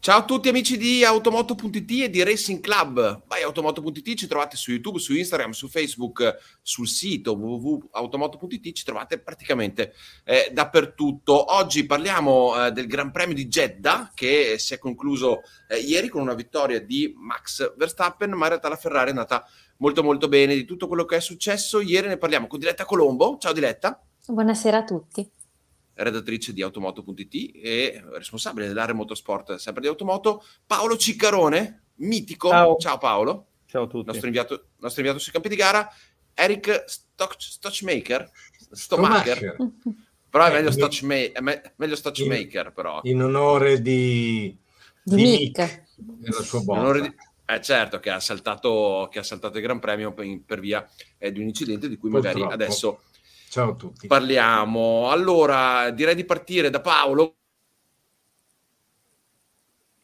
Ciao a tutti amici di Automoto.it e di Racing Club. Vai Automoto.it, ci trovate su YouTube, su Instagram, su Facebook, sul sito www.automoto.it, ci trovate praticamente eh, dappertutto. Oggi parliamo eh, del Gran Premio di Jeddah che si è concluso eh, ieri con una vittoria di Max Verstappen, ma in realtà la Ferrari è andata molto molto bene di tutto quello che è successo. Ieri ne parliamo con Diletta Colombo. Ciao Diletta. Buonasera a tutti redattrice di Automoto.it e responsabile dell'area motorsport sempre di Automoto, Paolo Ciccarone, mitico. Ciao, Ciao Paolo. Ciao a tutti. Nostro inviato, nostro inviato sui campi di gara. Eric Stoch, Stochmaker. Stomacher. Però è meglio, Stochma- è me- meglio Stochmaker, però. In onore di... Di, di Mick. Nella sua botta. Di... Eh, certo, che ha saltato, che ha saltato il Gran Premio per, per via eh, di un incidente di cui Purtroppo. magari adesso Ciao a tutti. Parliamo. Allora, direi di partire da Paolo.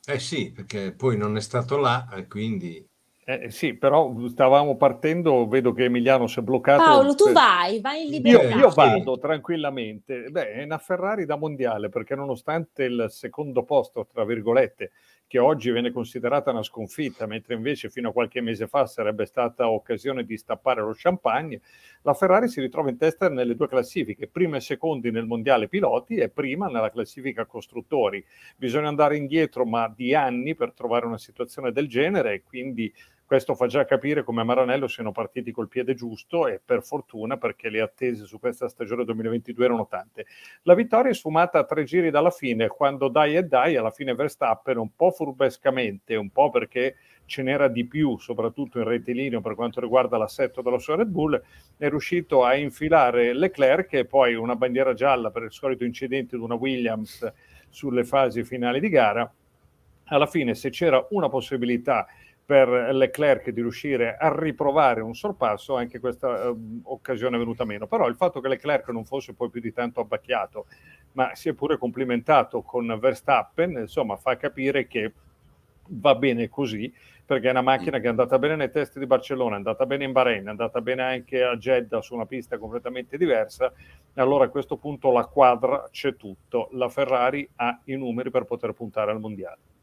Eh sì, perché poi non è stato là, quindi... Eh, sì, però stavamo partendo, vedo che Emiliano si è bloccato. Paolo, tu vai, vai in libertà. Io, io vado tranquillamente. Beh, è una Ferrari da mondiale, perché nonostante il secondo posto, tra virgolette, che oggi viene considerata una sconfitta, mentre invece fino a qualche mese fa sarebbe stata occasione di stappare lo champagne, la Ferrari si ritrova in testa nelle due classifiche, prima e secondi nel mondiale piloti e prima nella classifica costruttori. Bisogna andare indietro, ma di anni per trovare una situazione del genere e quindi questo fa già capire come Maranello siano partiti col piede giusto e per fortuna perché le attese su questa stagione 2022 erano tante. La vittoria è sfumata a tre giri dalla fine, quando dai e dai, alla fine Verstappen un po' furbescamente, un po' perché ce n'era di più, soprattutto in rettilineo per quanto riguarda l'assetto della sua Red Bull, è riuscito a infilare Leclerc e poi una bandiera gialla per il solito incidente di una Williams sulle fasi finali di gara. Alla fine, se c'era una possibilità per Leclerc di riuscire a riprovare un sorpasso, anche questa eh, occasione è venuta meno. Però il fatto che Leclerc non fosse poi più di tanto abbacchiato, ma si è pure complimentato con Verstappen, insomma, fa capire che va bene così, perché è una macchina che è andata bene nei test di Barcellona, è andata bene in Bahrain, è andata bene anche a Jeddah su una pista completamente diversa. Allora a questo punto la quadra c'è tutto. La Ferrari ha i numeri per poter puntare al mondiale.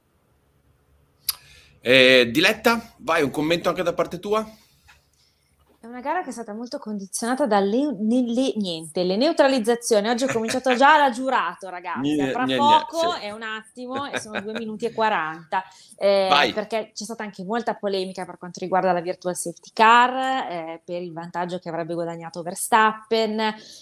Eh, Diletta, vai, un commento anche da parte tua? È una gara che è stata molto condizionata dalle ne, niente, le neutralizzazioni. Oggi ho cominciato già la giurato, ragazzi. Tra poco è un attimo e sono due minuti e 40. Eh, perché c'è stata anche molta polemica per quanto riguarda la virtual safety car, eh, per il vantaggio che avrebbe guadagnato Verstappen.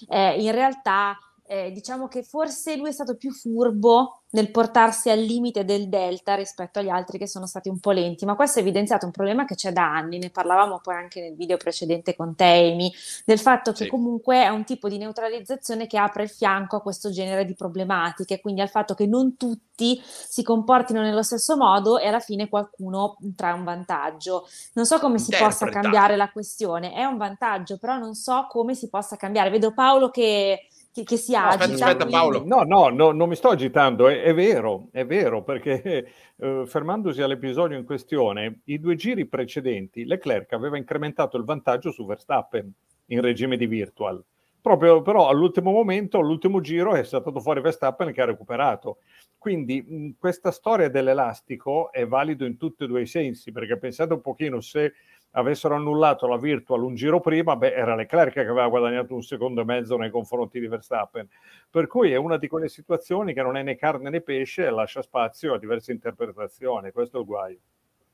Eh, in realtà eh, diciamo che forse lui è stato più furbo nel portarsi al limite del delta rispetto agli altri che sono stati un po' lenti, ma questo ha evidenziato un problema che c'è da anni, ne parlavamo poi anche nel video precedente con Temi, del fatto che sì. comunque è un tipo di neutralizzazione che apre il fianco a questo genere di problematiche, quindi al fatto che non tutti si comportino nello stesso modo e alla fine qualcuno trae un vantaggio. Non so come si possa cambiare la questione, è un vantaggio, però non so come si possa cambiare. Vedo Paolo che che, che si agita. Aspetta, aspetta Paolo. No, no, no, non mi sto agitando, è, è vero, è vero, perché eh, fermandosi all'episodio in questione, i due giri precedenti Leclerc aveva incrementato il vantaggio su Verstappen in regime di virtual. Proprio però all'ultimo momento, all'ultimo giro, è stato fuori Verstappen che ha recuperato. Quindi mh, questa storia dell'elastico è valido in tutti e due i sensi, perché pensate un pochino se avessero annullato la virtual un giro prima, beh, era Leclerc che aveva guadagnato un secondo e mezzo nei confronti di Verstappen. Per cui è una di quelle situazioni che non è né carne né pesce e lascia spazio a diverse interpretazioni. Questo è il guaio.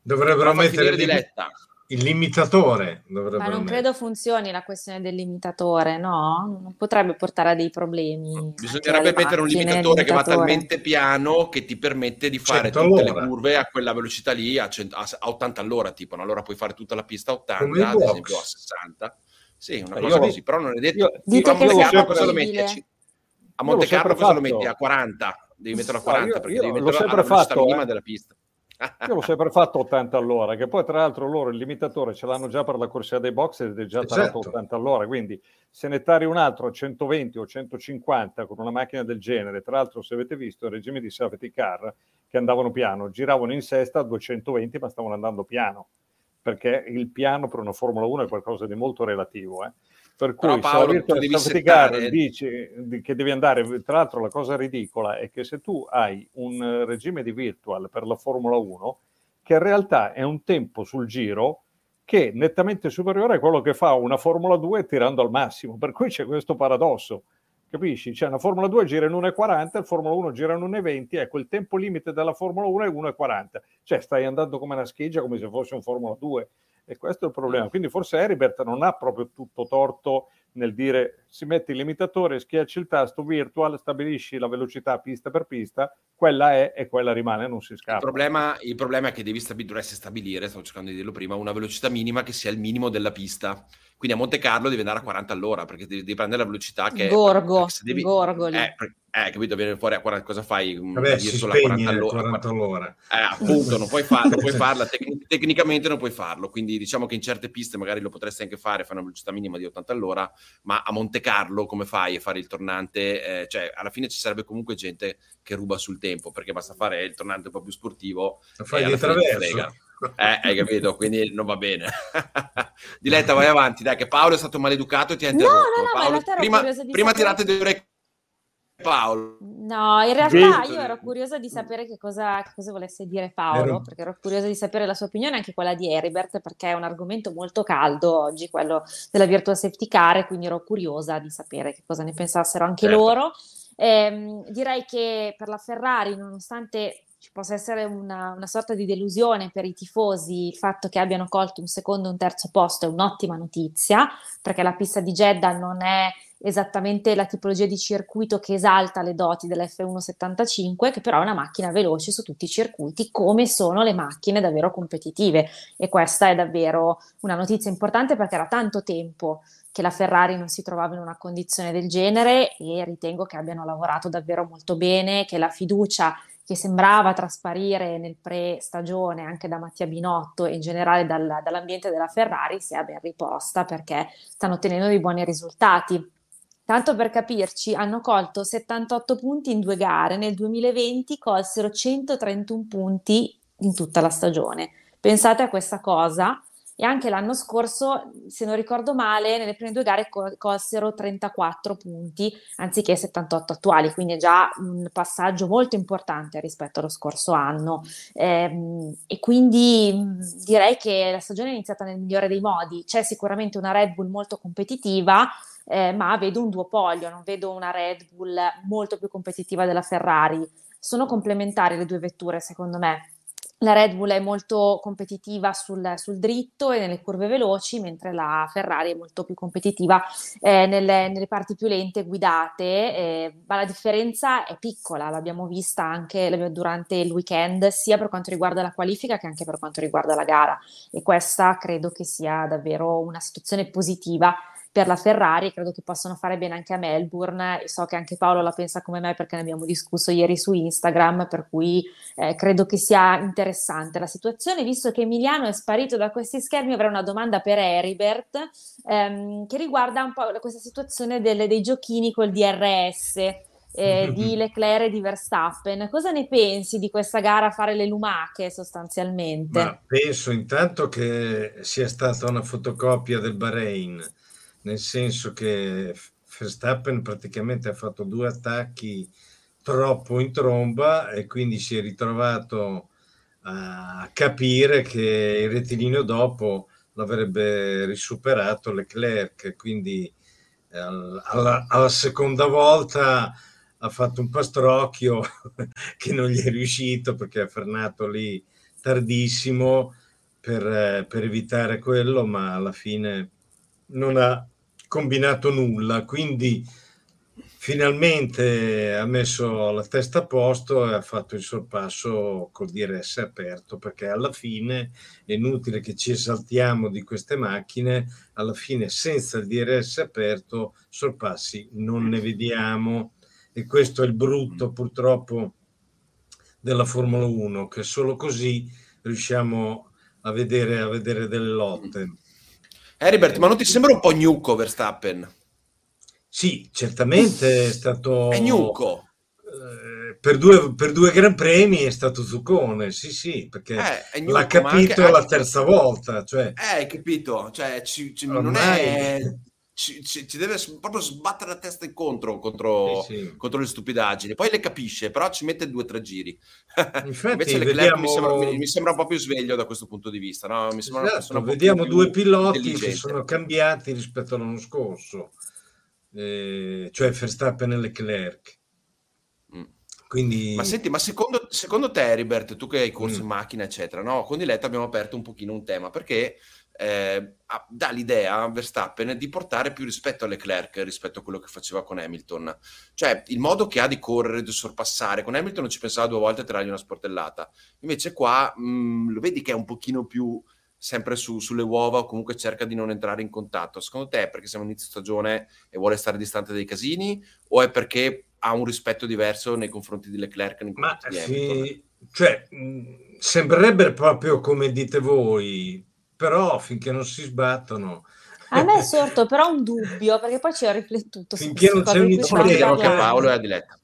Dovrebbero mettere diretta il limitatore. Ma non mettere. credo funzioni la questione del limitatore, no? Non potrebbe portare a dei problemi. Bisognerebbe mettere un limitatore, che va talmente piano che ti permette di fare tutte all'ora. le curve a quella velocità lì, a, 100, a 80 all'ora, tipo. Allora puoi fare tutta la pista a 80, ad esempio a 60. Sì, una cosa così, però non è detto. Io, Dite a Monte Carlo cosa lo metti a, a Monte Carlo cosa lo metti a 40 devi metterlo a 40 io, perché io devi metterlo sempre alla velocità fatto, minima eh. della pista. Io l'ho sempre fatto 80 all'ora, che poi tra l'altro loro il limitatore ce l'hanno già per la corsia dei box ed è già Eh, tarato certo. 80 all'ora, quindi se ne tari un altro a 120 o 150 con una macchina del genere, tra l'altro se avete visto il regime di safety car che andavano piano, giravano in sesta a 220 ma stavano andando piano, perché il piano per una Formula 1 è qualcosa di molto relativo. eh. Per cui Però, Paolo, se la devi settare- dice di- che devi andare, tra l'altro la cosa ridicola è che se tu hai un eh, regime di virtual per la Formula 1, che in realtà è un tempo sul giro che è nettamente superiore a quello che fa una Formula 2 tirando al massimo, per cui c'è questo paradosso. Capisci? Cioè una Formula 2 gira in 1,40, il Formula 1 gira in 1,20, ecco il tempo limite della Formula 1 è 1,40. Cioè stai andando come una scheggia, come se fosse un Formula 2. E questo è il problema. Quindi forse Heribert non ha proprio tutto torto nel dire si mette il limitatore, schiacci il tasto virtual, stabilisci la velocità pista per pista, quella è e quella rimane, non si Il scappa. problema, il problema è che devi stabi- dovresti stabilire, stavo cercando di dirlo prima, una velocità minima che sia il minimo della pista. Quindi a Monte Carlo devi andare a 40 all'ora perché devi, devi prendere la velocità che... Gorgo, devi- gorgoli. Eh, eh, capito, viene fuori a 40, cosa fai? Un- Vabbè, si virsola a spegne 40 a all'ora. 40 all'ora. Eh, appunto, non puoi, farlo, non puoi farla, tec- tecnicamente non puoi farlo, quindi diciamo che in certe piste magari lo potresti anche fare, fare una velocità minima di 80 all'ora, ma a Monte Carlo come fai a fare il tornante? Eh, cioè, alla fine ci sarebbe comunque gente che ruba sul tempo, perché basta fare il tornante un po' più sportivo Lo fai e di traverso. Eh, hai capito? Quindi non va bene. Diletta, vai avanti, dai, che Paolo è stato maleducato e ti ha No, interrotto. no, no, ma in Paolo, realtà ero prima, curiosa di prima sapere- tirate due orecchie Paolo. No, in realtà io ero curiosa di sapere che cosa, che cosa volesse dire Paolo, Ero- perché ero curiosa di sapere la sua opinione, anche quella di Heribert, perché è un argomento molto caldo oggi, quello della virtual safety car, quindi ero curiosa di sapere che cosa ne pensassero anche Certo. loro. Ehm, direi che per la Ferrari, nonostante ci possa essere una, una sorta di delusione per i tifosi, il fatto che abbiano colto un secondo e un terzo posto è un'ottima notizia, perché la pista di Jeddah non è esattamente la tipologia di circuito che esalta le doti dell'F175, che però è una macchina veloce su tutti i circuiti, come sono le macchine davvero competitive. E questa è davvero una notizia importante perché era tanto tempo che la Ferrari non si trovava in una condizione del genere e ritengo che abbiano lavorato davvero molto bene, che la fiducia che sembrava trasparire nel pre-stagione anche da Mattia Binotto e in generale dal- dall'ambiente della Ferrari sia ben riposta perché stanno ottenendo dei buoni risultati. Tanto per capirci, hanno colto 78 punti in due gare, nel 2020 colsero 131 punti in tutta la stagione. Pensate a questa cosa. E anche l'anno scorso, se non ricordo male, nelle prime due gare col- colsero 34 punti anziché 78 attuali, quindi è già un passaggio molto importante rispetto allo scorso anno. Ehm, e quindi direi che la stagione è iniziata nel migliore dei modi. C'è sicuramente una Red Bull molto competitiva, eh, ma vedo un duopolio, non vedo una Red Bull molto più competitiva della Ferrari. Sono complementari le due vetture, secondo me. La Red Bull è molto competitiva sul, sul dritto e nelle curve veloci, mentre la Ferrari è molto più competitiva eh, nelle, nelle parti più lente guidate, eh, ma la differenza è piccola, l'abbiamo vista anche durante il weekend, sia per quanto riguarda la qualifica che anche per quanto riguarda la gara. E questa credo che sia davvero una situazione positiva per la Ferrari, credo che possano fare bene anche a Melbourne. So che anche Paolo la pensa come me perché ne abbiamo discusso ieri su Instagram, per cui eh, credo che sia interessante la situazione. Visto che Emiliano è sparito da questi schermi, avrei una domanda per Heribert ehm, che riguarda un po' questa situazione delle- dei giochini col DRS. eh, di Leclerc e di Verstappen, cosa ne pensi di questa gara a fare le lumache sostanzialmente? Ma penso intanto che sia stata una fotocopia del Bahrain, nel senso che Verstappen praticamente ha fatto due attacchi troppo in tromba e quindi si è ritrovato a capire che il rettilineo dopo l'avrebbe risuperato Leclerc, quindi alla, alla seconda volta ha fatto un pastrocchio che non gli è riuscito perché ha frenato lì tardissimo per, per evitare quello, ma alla fine non ha combinato nulla. Quindi finalmente ha messo la testa a posto e ha fatto il sorpasso col DRS aperto perché alla fine è inutile che ci esaltiamo di queste macchine, alla fine senza il DRS aperto sorpassi non ne vediamo e questo è il brutto purtroppo della Formula 1, che solo così riusciamo a vedere, a vedere delle lotte. Heribert, ma non ti sembra un po' gnucco Verstappen? Sì, certamente è stato... È gnucco per due, per due Gran Premi è stato Zuccone, sì, sì, perché eh, Nuco, l'ha capito anche, la terza volta. Cioè, eh, hai capito, cioè, ci, ci, non è... Ci, ci, ci, deve proprio sbattere la testa incontro contro, sì, sì. contro le stupidaggini. Poi le capisce, però ci mette due o tre giri. Infatti, Invece vediamo... mi, sembra, mi, mi, sembra, un po' più sveglio da questo punto di vista. No? Esatto, vediamo due piloti che sono cambiati rispetto all'anno scorso, eh, cioè Verstappen e Leclerc. Quindi... Ma senti, ma secondo, secondo te, Heribert, tu che hai corso mm. in macchina, eccetera, no? con Diletta abbiamo aperto un pochino un tema perché eh, dà l'idea a Verstappen di portare più rispetto a Leclerc rispetto a quello che faceva con Hamilton. Cioè, il modo che ha di correre, di sorpassare, con Hamilton non ci pensava due volte a tirargli una sportellata. Invece qua mh, mm, lo vedi che è un pochino più sempre su, sulle uova o comunque cerca di non entrare in contatto. Secondo te è perché siamo inizio stagione e vuole stare distante dai casini o è perché ha un rispetto diverso nei confronti di Leclerc. Nei Ma sì, cioè, mh, sembrerebbe proprio come dite voi, però finché non si sbattono... A me è sorto però un dubbio, perché poi ci ho riflettuto. Finché non c'è un'idea. che Paolo e Adiletta.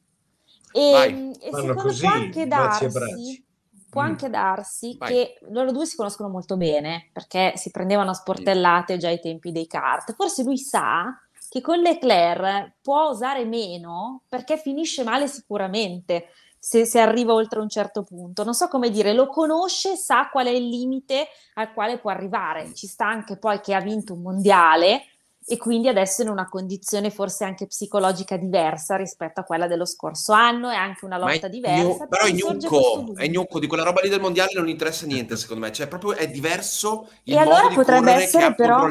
E, e secondo così, può anche darsi, può mm. anche darsi Vai. che loro due si conoscono molto bene, perché si prendevano a sportellate già ai tempi dei kart. Forse lui sa che con Leclerc può usare meno perché finisce male sicuramente se, se, arriva oltre un certo punto. Non so come dire, lo conosce, sa qual è il limite al quale può arrivare. Ci sta anche poi che ha vinto un mondiale e quindi adesso è in una condizione forse anche psicologica diversa rispetto a quella dello scorso anno, è anche una lotta diversa. però, però è gnocco, è gnocco, di quella roba lì del mondiale non interessa niente secondo me, cioè proprio è diverso il e allora potrebbe essere, però.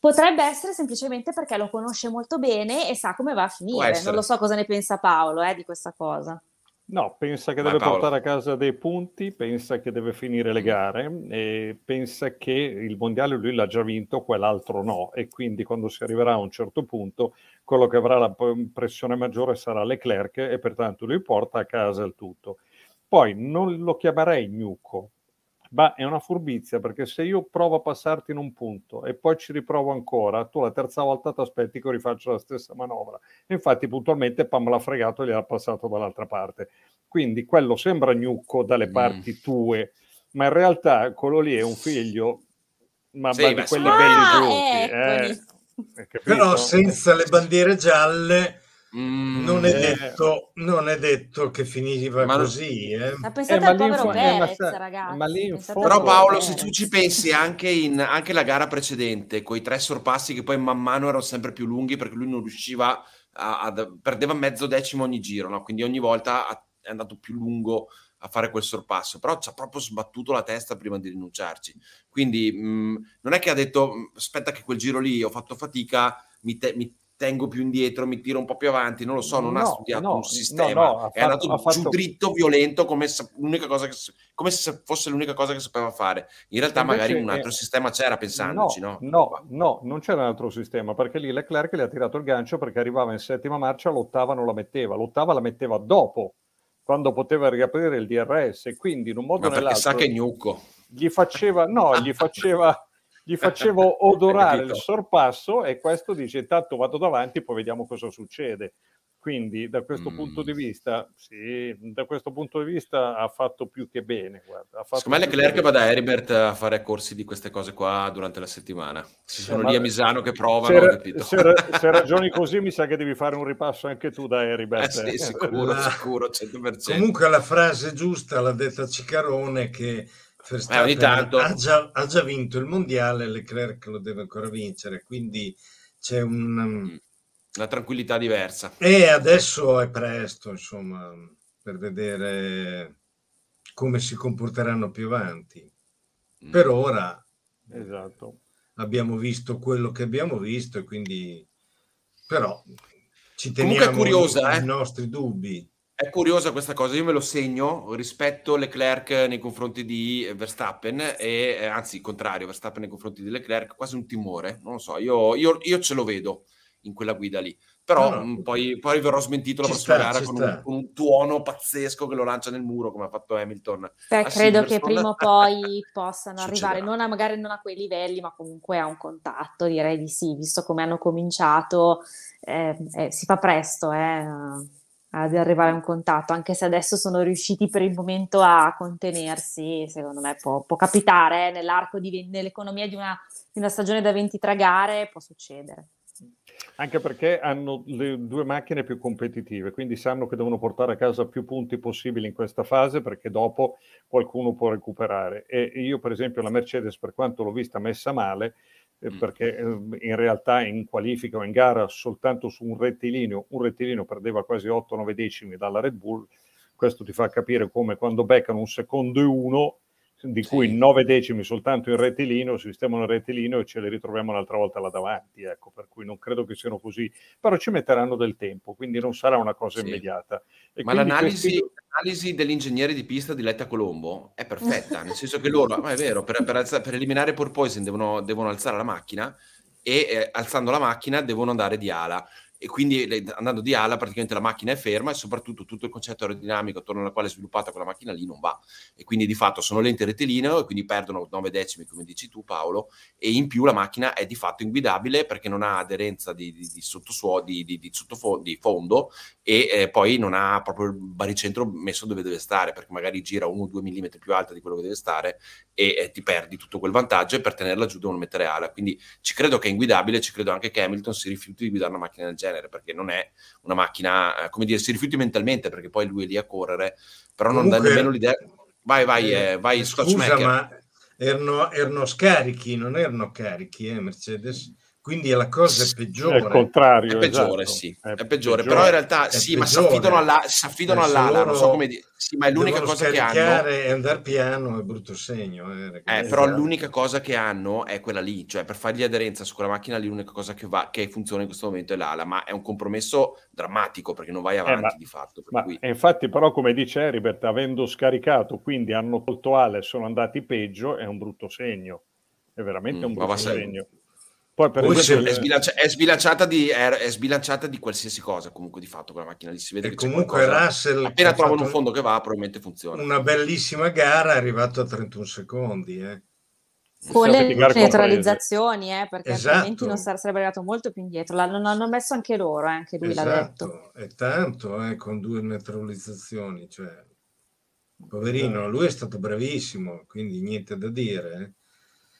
Potrebbe essere semplicemente perché lo conosce molto bene e sa come va a finire, non lo so cosa ne pensa Paolo eh, di questa cosa. No, pensa che deve portare a casa dei punti, pensa che deve finire le gare e pensa che il mondiale lui l'ha già vinto, quell'altro no. E quindi quando si arriverà a un certo punto quello che avrà la pressione maggiore sarà Leclerc e pertanto lui porta a casa il tutto. Poi non lo chiamerei Gnucco, ma è una furbizia perché se io provo a passarti in un punto e poi ci riprovo ancora, tu la terza volta ti aspetti che rifaccia la stessa manovra. infatti puntualmente Pam l'ha fregato e gli ha passato dall'altra parte. Quindi quello sembra gnucco dalle mm. parti mm. tue, ma in realtà quello lì è un figlio, ma, sì, di quelli belli brutti. Eh, Però senza le bandiere gialle Mm, non, è eh, detto, non, è detto, che finiva ma così. Eh. Ma pensate eh, al povero Perez, ma, ragazzi. Ma Però Paolo, se tu ci pensi anche, in, anche la gara precedente, con i tre sorpassi che poi man mano erano sempre più lunghi perché lui non riusciva a, a perdeva mezzo decimo ogni giro, no? quindi ogni volta è andato più lungo a fare quel sorpasso, però ci ha proprio sbattuto la testa prima di rinunciarci. Quindi mh, mm, non è che ha detto aspetta che quel giro lì ho fatto fatica, mi, te, mi tengo più indietro, mi tiro un po' più avanti, non lo so, non no, ha studiato no, un sistema, no, è fatto, andato giù fatto... dritto, violento, come, se, cosa che, come se fosse l'unica cosa che sapeva fare. In realtà Invece magari un altro è... sistema c'era pensandoci, no? No, no, non c'era un altro sistema, perché lì Leclerc le ha tirato il gancio perché arrivava in settima marcia, l'ottava non la metteva, l'ottava la metteva dopo, quando poteva riaprire il DRS, quindi in un modo o nell'altro... sa che è gnucco. Gli faceva, no, gli faceva gli facevo odorare il sorpasso e questo dice intanto vado davanti poi vediamo cosa succede. Quindi da questo mm. punto di vista sì, da questo punto di vista ha fatto più che bene guarda, secondo me Leclerc va da Herbert a fare corsi di queste cose qua durante la settimana. Ci sono sì, lì a Misano che provano se, se, se, ragioni così mi sa che devi fare un ripasso anche tu da Herbert eh sì, sicuro, sicuro 100%. comunque la frase giusta l'ha detta Cicarone che Verstappen eh, tanto... ha, già, ha, già, vinto il mondiale, Leclerc lo deve ancora vincere, quindi c'è un, um, una tranquillità diversa. E adesso è presto, insomma, per vedere come si comporteranno più avanti. Mm. Per ora esatto. abbiamo visto quello che abbiamo visto e quindi però ci teniamo curiosa, i, eh? i nostri dubbi. È curiosa questa cosa, io me lo segno rispetto Leclerc nei confronti di Verstappen, e eh, anzi, il contrario, Verstappen nei confronti di Leclerc, quasi un timore, non lo so, io, io, io, ce lo vedo in quella guida lì. però no, no. Poi, poi, verrò smentito la prossima sta, gara con un, con un, tuono pazzesco che lo lancia nel muro come ha fatto Hamilton. Beh, credo che prima o poi possano arrivare, non a, magari non a quei livelli, ma comunque a un contatto, direi di sì, visto come hanno cominciato, eh, eh, si fa presto eh, ad arrivare a un contatto, anche se adesso sono riusciti per il momento a contenersi, secondo me può, può capitare eh, nell'arco di, nell'economia di una, di una stagione da 23 gare, può succedere. Anche perché hanno le due macchine più competitive, quindi sanno che devono portare a casa più punti possibili in questa fase perché dopo qualcuno può recuperare. E io, per esempio, la Mercedes, per quanto l'ho vista messa male, eh. Perché eh, in realtà in qualifica o in gara soltanto su un rettilineo, un rettilineo perdeva quasi 8-9 decimi dalla Red Bull, questo ti fa capire come quando beccano un secondo e uno di cui sì. nove decimi soltanto in rettilineo, sistemano il rettilineo e ce li ritroviamo un'altra volta là davanti, ecco, per cui non credo che siano così, però ci metteranno del tempo, quindi non sarà una cosa sì. immediata. E Ma l'analisi, questi... l'analisi, dell'ingegnere di pista di Letta Colombo è perfetta, nel senso che loro, ma è vero, per, per, alza, per eliminare porpoising devono, devono alzare la macchina e eh, alzando la macchina devono andare di ala e quindi andando di ala praticamente la macchina è ferma e soprattutto tutto il concetto aerodinamico attorno al quale è sviluppata quella macchina lì non va. E quindi di fatto sono lente rettilineo e quindi perdono 9 decimi come dici tu Paolo e in più la macchina è di fatto inguidabile perché non ha aderenza di, di, di, sottosuo, di, di, di, sottofo- di fondo e eh, poi non ha proprio il baricentro messo dove deve stare perché magari gira 1-2 mm più alta di quello che deve stare e eh, ti perdi tutto quel vantaggio e per tenerla giù devono mettere ala. Quindi ci credo che è inguidabile ci credo anche che Hamilton si rifiuti di guidare una macchina del genere genere, perché non è una macchina, eh, come dire, si rifiuti mentalmente, perché poi lui è lì a correre, però Comunque, non dà nemmeno l'idea... Vai, vai, eh, eh vai, Scusa, ma erano, erano, scarichi, non erano carichi, eh, Mercedes? Quindi la cosa è peggiore. È il contrario. È peggiore, esatto. sì. È, è peggiore. Però in realtà sì, peggiore. ma si affidano, alla, si affidano all'ala, non so come dire. Sì, ma è l'unica cosa che hanno. e andare piano è brutto segno. Eh, eh, però l'unica cosa che hanno è quella lì, cioè per fargli aderenza su quella macchina lì l'unica cosa che, va, che funziona in questo momento è l'ala, ma è un compromesso drammatico perché non vai avanti eh, ma, di fatto. Ma, cui... infatti però come dice Heribert, avendo scaricato, quindi hanno tolto ale e sono andati peggio, è un brutto segno. È veramente mm, un brutto segno. Poi, per Poi esempio, è, sbilancia- è, sbilanciata di, è, sbilanciata di qualsiasi cosa, comunque di fatto quella macchina lì si vede e che comunque Russell appena trovano un fondo che va, probabilmente funziona. Una bellissima gara, è arrivato a 31 secondi, eh. Con le neutralizzazioni, eh, perché esatto. altrimenti non sarebbe arrivato molto più indietro. L'hanno hanno messo anche loro, eh, anche lui esatto. l'ha detto. È tanto, eh, con due neutralizzazioni. Cioè, poverino, lui è stato bravissimo, quindi niente da dire.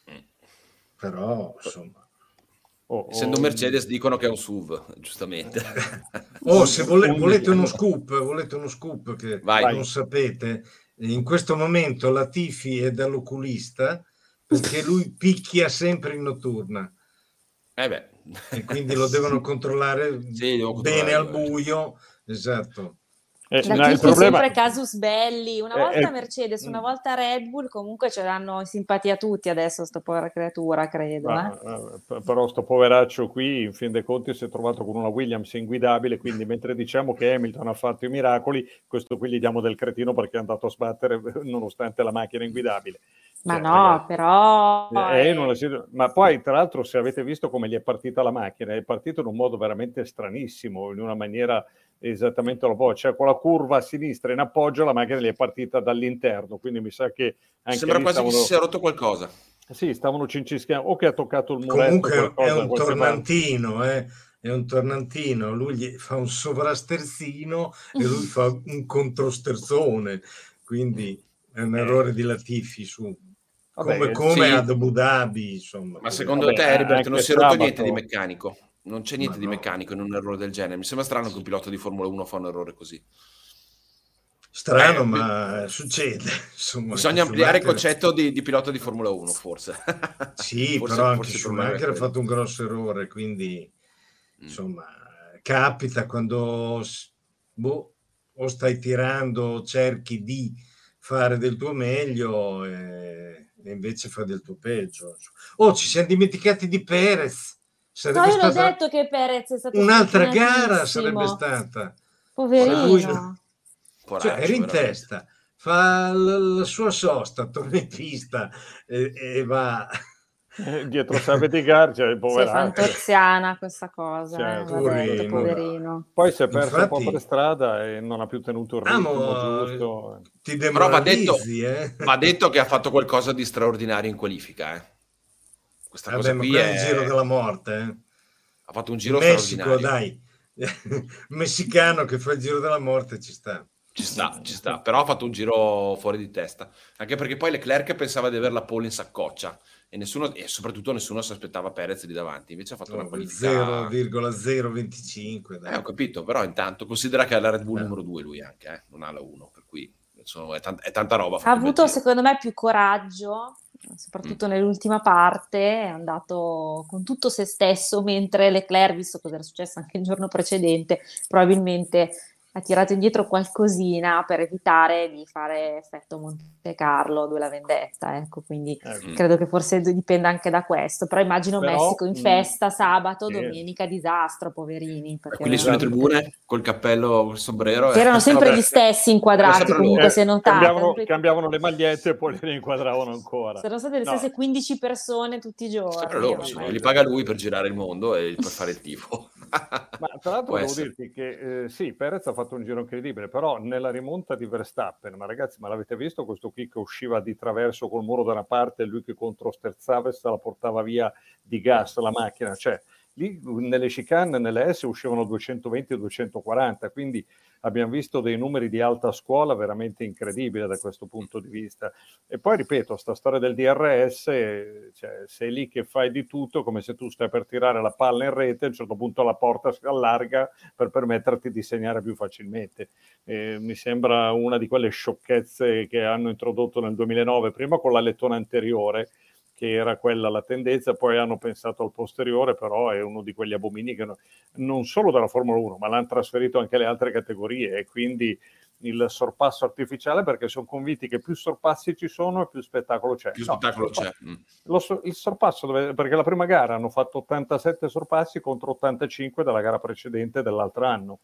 Eh. Però, insomma Oh, Essendo oh, Mercedes dicono che è un SUV, giustamente. Oh, se vole, volete uno scoop, volete uno scoop che Vai. non sapete, in questo momento la Tifi è dall'oculista perché lui picchia sempre in notturna. Eh beh. E quindi lo devono controllare sì, bene al buio. Esatto. Eh, no, problema... sempre casus belli, una volta eh, eh, Mercedes, una volta Red Bull, comunque ce l'hanno in simpatia tutti adesso, sto povera creatura, credo. Ma, eh. Però sto poveraccio qui, in fin dei conti, si è trovato con una Williams inguidabile, quindi mentre diciamo che Hamilton ha fatto i miracoli, questo qui gli diamo del cretino perché è andato a sbattere nonostante la macchina inguidabile. Ma cioè, no, ragazzi, però... Eh, eh. Ma poi, tra l'altro, se avete visto come gli è partita la macchina, è partito in un modo veramente stranissimo, in una maniera esattamente l'opposto, cioè con la curva a sinistra in appoggio la macchina gli è partita dall'interno, quindi mi sa che anche sembra quasi stavano... che si sia rotto qualcosa. Sì, stavano cincischiando o che ha toccato il muretto. Comunque è un tornantino, eh? è un tornantino, lui gli fa un sovrasterzino e lui fa un controsterzone, quindi è un errore di Latifi su Vabbè, come, come sì. ad Abu Dhabi, insomma. Ma secondo Vabbè, te, Herbert, non si è rotto niente di meccanico? Non c'è niente Ma di no. meccanico in un errore del genere. Mi sembra strano che un pilota di Formula 1 fa un errore così. Strano, eh, ma succede. Insomma, bisogna ampliare il concetto di, di, pilota di Formula 1, forse. Sì, forse, però anche Schumacher ha fatto un grosso errore, quindi mm. insomma, capita quando boh, o stai tirando, cerchi di fare del tuo meglio e, e invece fai del tuo peggio. Oh, ci siamo dimenticati di Perez Sarebbe no, io l'ho detto che Perez è stato un'altra gara sarebbe stata. Poverino. Lui... Cioè, era in testa, fa la, la sua sosta, torna in pista e, e va dietro Safety Car, cioè, povera. fantoziana questa cosa, certo. eh, poverino. Poi si è perso Infatti... un po' per strada e non ha più tenuto il ritmo ah, giusto. Ti Però va detto, eh? va detto che ha fatto qualcosa di straordinario in qualifica, eh. Questa Vabbè, cosa qui è il giro della morte, eh. Ha fatto un giro Messico, dai. Messicano che fa il giro della morte ci sta. Ci sta, ci sta, però ha fatto un giro fuori di testa, anche perché poi Leclerc pensava di avere la pole in saccoccia e, nessuno, e soprattutto nessuno si aspettava Perez lì davanti, invece ha fatto no, una qualifica 0,025. Eh, ho capito, però intanto considera che ha la Red Bull eh. numero 2 lui anche, eh? non ha la 1, per cui insomma, è, tanta, è, tanta roba. Ha avuto secondo me più coraggio, soprattutto mm. nell'ultima parte, è andato con tutto se stesso, mentre Leclerc, visto cosa era successo anche il giorno precedente, probabilmente ha tirato indietro qualcosina per evitare di fare effetto Monte Carlo, due la vendetta, ecco, quindi eh, credo che forse dipenda anche da questo, però immagino però, Messico in mm, festa, sabato, eh, domenica, disastro, poverini. Quelli sulle tribune, col cappello, col sombrero. Che erano sempre vabbè. gli stessi inquadrati, comunque eh, se notate. Cambiavano, cambiavano, le magliette e poi le inquadravano ancora. Sono state le no. stesse 15 persone tutti i giorni. Sempre loro, sì, li paga lui per girare il mondo e per fare il tifo. Ma tra l'altro devo dirti che eh, sì, Perez ha fatto un giro incredibile, però nella rimonta di Verstappen, ma ragazzi, ma l'avete visto questo qui che usciva di traverso col muro da una parte e lui che controsterzava e se la portava via di gas la macchina? Cioè, lì nelle chicane, nelle S uscivano 220 e 240, quindi abbiamo visto dei numeri di alta scuola veramente incredibili da questo punto di vista. E poi ripeto, sta storia del DRS, cioè, sei lì che fai di tutto come se tu stai per tirare la palla in rete, a un certo punto la porta si allarga per permetterti di segnare più facilmente. Eh, mi sembra una di quelle sciocchezze che hanno introdotto nel 2009, prima con la lettone anteriore, che era quella la tendenza, poi hanno pensato al posteriore, però è uno di quegli abomini che no, non solo dalla Formula 1, ma l'hanno trasferito anche alle altre categorie e quindi il sorpasso artificiale perché sono convinti che più sorpassi ci sono e più spettacolo c'è. Più spettacolo no, c'è. Mm. Lo, il sorpasso, dove, perché la prima gara hanno fatto 87 sorpassi contro 85 dalla gara precedente dell'altro anno,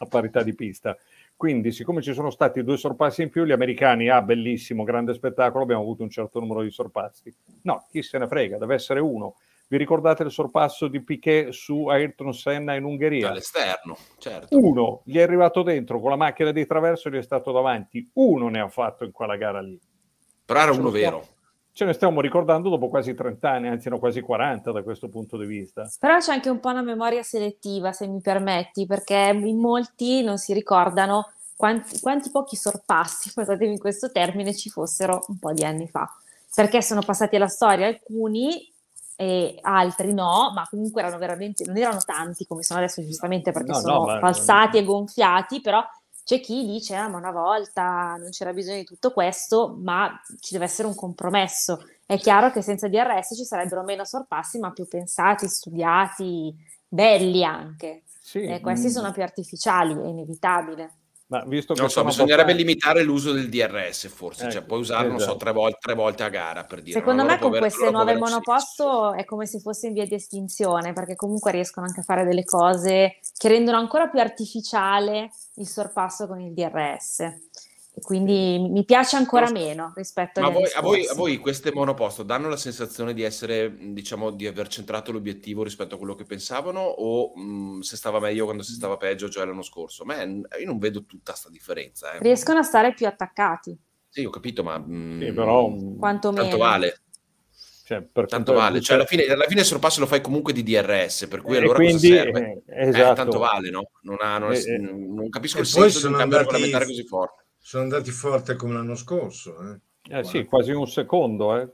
a parità di pista. Quindi, siccome ci sono stati due sorpassi in più, gli americani, ah, bellissimo, grande spettacolo, abbiamo avuto un certo numero di sorpassi. No, chi se ne frega, deve essere uno. Vi ricordate il sorpasso di Piquet su Ayrton Senna in Ungheria? All'esterno, certo. Uno gli è arrivato dentro con la macchina di traverso e gli è stato davanti. Uno ne ha fatto in quella gara lì. Però era uno vero ce ne stiamo ricordando dopo quasi 30 anni, anzi no, quasi 40 da questo punto di vista. Però c'è anche un po' una memoria selettiva, se mi permetti, perché in molti non si ricordano quanti, quanti pochi sorpassi, passatemi questo termine, ci fossero un po' di anni fa. Perché sono passati alla storia alcuni e altri no, ma comunque erano veramente, non erano tanti come sono adesso giustamente perché no, sono no, falsati ma... e gonfiati, però c'è chi dice, ah, ma una volta non c'era bisogno di tutto questo, ma ci deve essere un compromesso. È chiaro che senza DRS ci sarebbero meno sorpassi, ma più pensati, studiati, belli anche. Sì, e questi. Mm. sono più artificiali, è inevitabile. Ma visto che non so, bisognerebbe poca... limitare l'uso del DRS forse, cioè, ecco, cioè puoi usarlo, esatto. non so, tre volte, tre volte, a gara per dire. Secondo me con queste nuove monoposto è come se fosse in via di estinzione, perché comunque riescono anche a fare delle cose che rendono ancora più artificiale il sorpasso con il DRS quindi mi piace ancora meno rispetto Ma voi, a, voi, a, voi, queste monoposto danno la sensazione di essere, diciamo, di aver centrato l'obiettivo rispetto a quello che pensavano o mh, se stava meglio quando si stava peggio, cioè l'anno scorso? Ma io non vedo tutta questa differenza. Eh. Riescono a stare più attaccati. Sì, ho capito, ma mh, sì, però, quanto tanto vale. Cioè, tanto vale, cioè alla fine, alla fine il sorpasso lo fai comunque di DRS, per cui allora quindi, cosa serve? Eh, esatto. eh, tanto vale, no? Non, ha, non, eh, non capisco il senso di un cambio andati... regolamentare così forte sono andati forte come l'anno scorso. Eh, eh sì, quasi un secondo. Eh.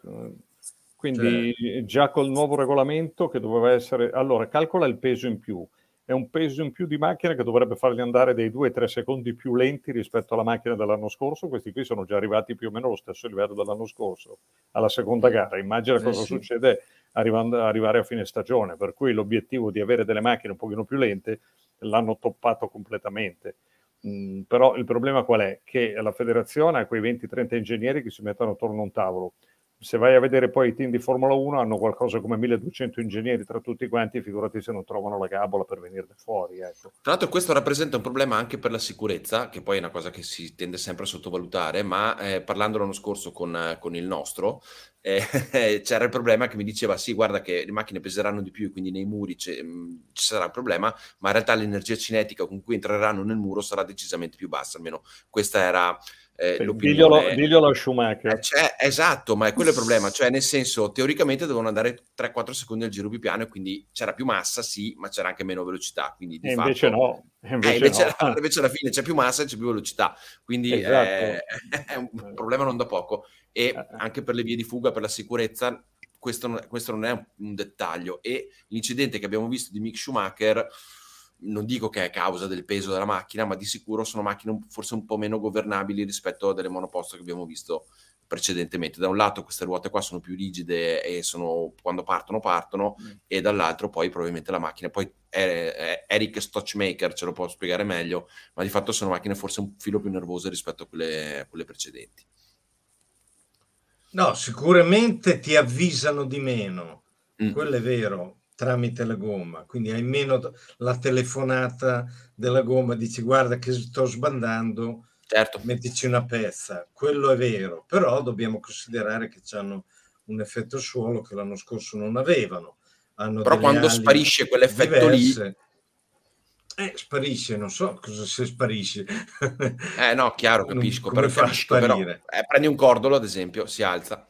Quindi cioè... già col nuovo regolamento che doveva essere... Allora, calcola il peso in più. È un peso in più di macchina che dovrebbe farli andare dei 2-3 secondi più lenti rispetto alla macchina dell'anno scorso. Questi qui sono già arrivati più o meno allo stesso livello dell'anno scorso, alla seconda gara. Immagina eh, cosa sì. succede arrivando, arrivare a fine stagione. Per cui l'obiettivo di avere delle macchine un pochino più lente l'hanno toppato completamente. Però il problema qual è? Che la federazione ha quei 20-30 ingegneri che si mettono attorno a un tavolo, se vai a vedere poi i team di Formula 1 hanno qualcosa come 1200 ingegneri tra tutti quanti, figurati se non trovano la gabola per venirne fuori. Ecco. Tra l'altro questo rappresenta un problema anche per la sicurezza, che poi è una cosa che si tende sempre a sottovalutare, ma eh, parlando l'anno scorso con, con il nostro, eh, c'era il problema che mi diceva sì, guarda che le macchine peseranno di più quindi nei muri c- mm, ci sarà il problema, ma in realtà l'energia cinetica con cui entreranno nel muro sarà decisamente più bassa, almeno questa era eh, sì, diglielo, a Schumacher. Eh, cioè, esatto, ma è quello il problema, cioè nel senso teoricamente dovevano andare 3-4 secondi al giro più piano e quindi c'era più massa, sì, ma c'era anche meno velocità. Quindi di e fatto, invece no. Eh, invece, eh, invece, no. invece, alla fine c'è più massa e c'è più velocità, quindi esatto. è, è un problema non da poco. E eh, anche per le vie di fuga, per la sicurezza, questo non, questo non è un dettaglio. E l'incidente che abbiamo visto di Mick Schumacher non dico che è causa del peso della macchina, ma di sicuro sono macchine forse un po' meno governabili rispetto a delle monoposto che abbiamo visto precedentemente. Da un lato queste ruote qua sono più rigide e sono, quando partono partono mm. e dall'altro poi probabilmente la macchina. Poi eh, Eric Stochmaker ce lo può spiegare meglio, ma di fatto sono macchine forse un filo più nervose rispetto a quelle, a quelle precedenti. No, sicuramente ti avvisano di meno, mm. quello è vero, tramite la gomma, quindi hai meno la telefonata della gomma, dici guarda che sto sbandando, certo. mettici una pezza, quello è vero, però dobbiamo considerare che hanno un effetto suolo che l'anno scorso non avevano. Hanno però quando sparisce quell'effetto diverse. lì... Eh, sparisce, non so cosa se sparisce. eh no, chiaro, capisco, non, però, capisco però eh, prendi un cordolo ad esempio, si alza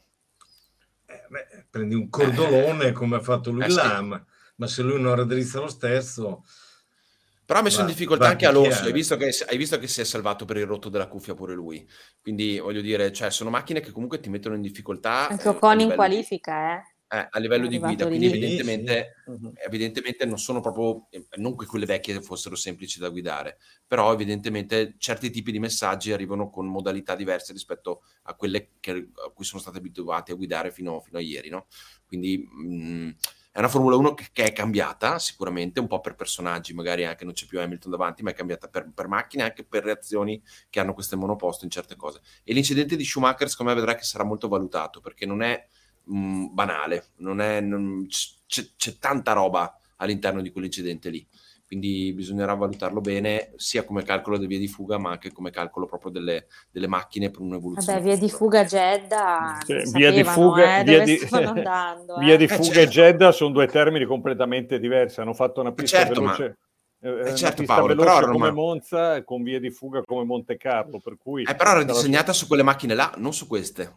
prendi un cordolone eh, come ha fatto lui eh, Lam, sì. ma se lui non raddrizza lo stesso... Però ha messo va, in difficoltà anche Alonso, hai visto, che, hai visto, che, si è salvato per il rotto della cuffia pure lui. Quindi voglio dire, cioè, sono macchine che comunque ti mettono in difficoltà. Anche Ocon in qualifica, eh. Eh, a livello di guida, quindi evidentemente, sì. Evidentemente, non sono proprio, non che quelle vecchie fossero semplici da guidare, però evidentemente certi tipi di messaggi arrivano con modalità diverse rispetto a quelle che, a cui sono stati abituati a guidare fino, fino a ieri, no? Quindi mh, mm, è una Formula 1 che, che, è cambiata sicuramente, un po' per personaggi, magari anche non c'è più Hamilton davanti, ma è cambiata per, per macchine, anche per reazioni che hanno queste monoposto in certe cose. E l'incidente di Schumacher, secondo me, vedrà che sarà molto valutato, perché non è mh, mm, banale, non è, non, c'è, c'è, tanta roba all'interno di quell'incidente lì. Quindi bisognerà valutarlo bene, sia come calcolo delle vie di fuga, ma anche come calcolo proprio delle, delle macchine per un'evoluzione. Vabbè, via di fuga Jeddah, sì, via di fuga, eh, via di, andando, via di eh, fuga certo. e Jeddah sono due termini completamente diversi. Hanno fatto una pista certo, veloce. Ma... Eh, certo, Paolo, però come ma... Monza con via di fuga come Monte Carlo per cui eh, però era disegnata su quelle macchine là non su queste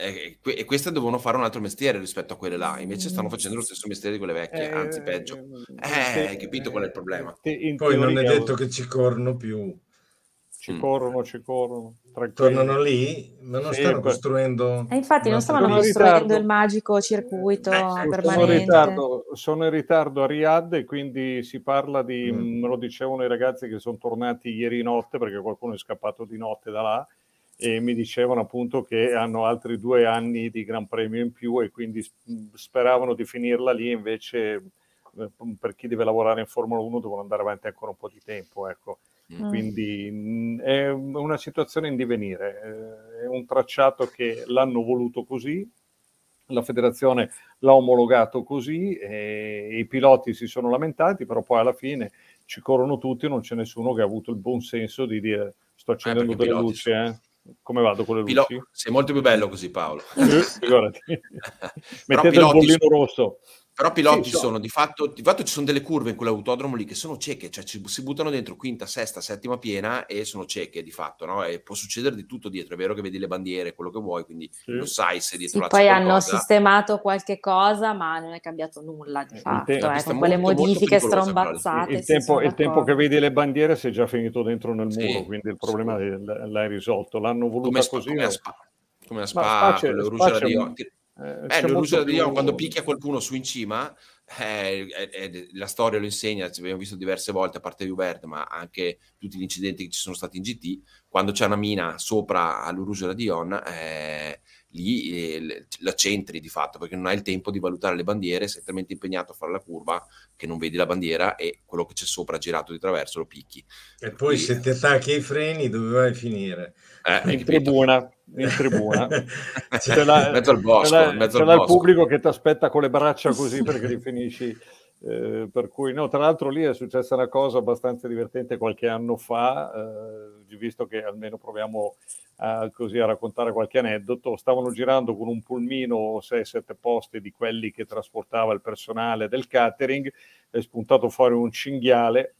e, queste dovevano fare un altro mestiere rispetto a quelle là, invece stanno facendo lo stesso mestiere di quelle vecchie, anzi peggio. Eh, hai capito qual è il problema? Poi non è detto che ci corrono più. Ci mm. corrono, ci corrono. Tornano lì, ma non sì, stanno per... costruendo. Eh, infatti, non stavano costruendo il magico circuito eh, permanente. Sono in, ritardo, sono in ritardo a Riyadh e quindi si parla di, mm. me lo dicevano i ragazzi che sono tornati ieri notte perché qualcuno è scappato di notte da là e mi dicevano appunto che hanno altri due anni di Gran Premio in più e quindi speravano di finirla lì, invece eh, per chi deve lavorare in Formula 1 devono andare avanti ancora un po' di tempo. Ecco. Mm. Quindi è una situazione in divenire, eh, è un tracciato che l'hanno voluto così, la federazione l'ha omologato così e i piloti si sono lamentati, però poi alla fine ci corrono tutti, non c'è nessuno che ha avuto il buon senso di dire sto eh, accendendo eh, delle luci. Eh come vado con le luci? Pilo- sei molto più bello così, Paolo. Mettete il bollino rosso. Però piloti sì, sono, di fatto, di fatto ci sono delle curve in quell'autodromo lì che sono cieche, cioè ci, si buttano dentro quinta, sesta, settima piena e sono cieche di fatto, no? E può succedere di tutto dietro, è vero che vedi le bandiere, quello che vuoi, quindi sì. lo sai se dietro sì, Poi qualcosa. hanno sistemato qualche cosa, ma non è cambiato nulla di fatto, te- eh, con quelle modifiche strombazzate. Il, tempo, il tempo, che vedi le bandiere si è già finito dentro nel muro, quindi il problema l'hai risolto. L'hanno voluto come così. Come a Spa, come a Spa, Spa, Spa eh, eh l'uso di più... quando picchia qualcuno su in cima, eh, eh, la storia lo insegna, ci abbiamo visto diverse volte, a parte Hubert, ma anche tutti gli incidenti che ci sono stati in GT, quando c'è una mina sopra all'Urusio Dion, eh, lì eh, la centri di fatto perché non hai il tempo di valutare le bandiere, sei talmente impegnato a fare la curva che non vedi la bandiera e quello che c'è sopra girato di traverso lo picchi. E poi Quindi... se ti attacchi ai freni dove vai a finire? Eh, in tribuna, in tribuna. c'è la, mezzo al bosco, c'è, la, mezzo c'è al bosco. il pubblico che ti aspetta con le braccia così perché li finisci eh, per cui, no, tra l'altro lì è successa una cosa abbastanza divertente qualche anno fa, eh, visto che almeno proviamo a, così a raccontare qualche aneddoto, stavano girando con un pulmino 6-7 posti di quelli che trasportava il personale del catering, è spuntato fuori un cinghiale.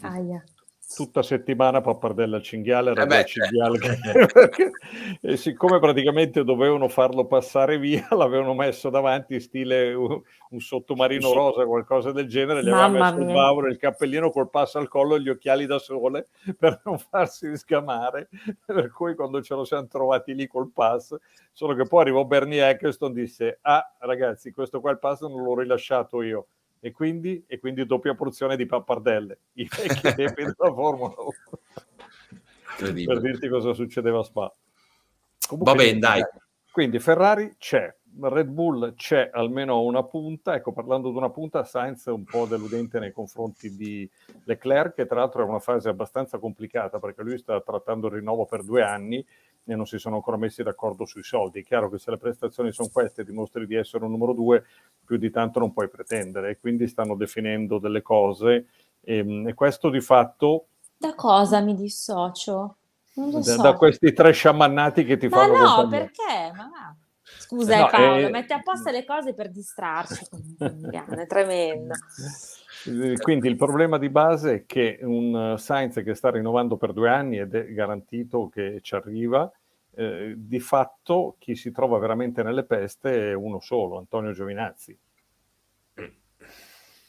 Aia tutta settimana pappardella al cinghiale, eh beh, cinghiale e siccome praticamente dovevano farlo passare via l'avevano messo davanti stile un, un sottomarino rosa qualcosa del genere gli aveva messo mia. il bavolo, il cappellino col passo al collo e gli occhiali da sole per non farsi sgamare per cui quando ce lo siamo trovati lì col pass solo che poi arrivò Bernie Eccleston e disse ah ragazzi questo qua il pass non l'ho rilasciato io e quindi, e quindi doppia porzione di pappardelle, i vecchi tempi della Formula 1. per dirti cosa succedeva a Spa. Comunque, Va bene, dai. Quindi Ferrari c'è, Red Bull c'è almeno una punta, ecco parlando di una punta, Sainz è un po' deludente nei confronti di Leclerc, che tra l'altro è una fase abbastanza complicata perché lui sta trattando il rinnovo per due anni e non si sono ancora messi d'accordo sui soldi. È chiaro che se le prestazioni sono queste dimostri di essere un numero due, più di tanto non puoi pretendere. E quindi stanno definendo delle cose e, ehm, e questo di fatto... Da cosa mi dissocio? Lo so. Da, questi tre sciamannati che ti Ma fanno... Ma no, perché? Scusa no, Paolo, eh... mette apposta le cose per distrarci. è tremendo. Eh, quindi il problema di base è che un eh, Sainz che sta rinnovando per due anni ed è garantito che ci arriva, eh, di fatto chi si trova veramente nelle peste è uno solo, Antonio Giovinazzi.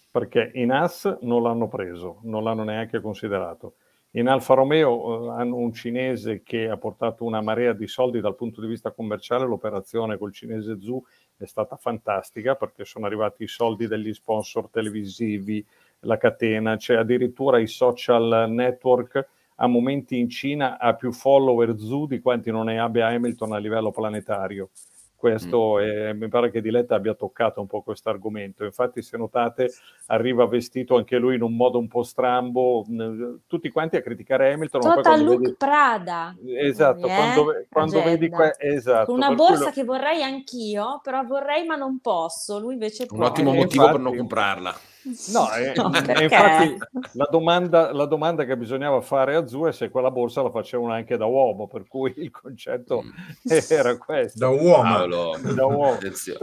Perché in AS non l'hanno preso, non l'hanno neanche considerato. In Alfa Romeo eh, hanno un cinese che ha portato una marea di soldi dal punto di vista commerciale, l'operazione col cinese Zu è stata fantastica perché sono arrivati i soldi degli sponsor televisivi, la catena, c'è addirittura i social network a momenti in Cina ha più follower Zu di quanti non ne abbia Hamilton a livello planetario. Questo mm. è, mi pare che Diletta abbia toccato un po' questo argomento. Infatti, se notate, arriva vestito anche lui in un modo un po' strambo, tutti quanti a criticare Hamilton. Total look vedi... Prada. Esatto, eh? quando, quando vedi que... esatto, Con una borsa quello... che vorrei anch'io, però vorrei ma non posso. Lui invece può. Un ottimo motivo infatti... per non comprarla. No, eh, no infatti la domanda, la domanda, che bisognava fare a Zu è se quella borsa la facevano anche da uomo, per cui il concetto mm. era questo. Da uomo. Paolo. Da uomo.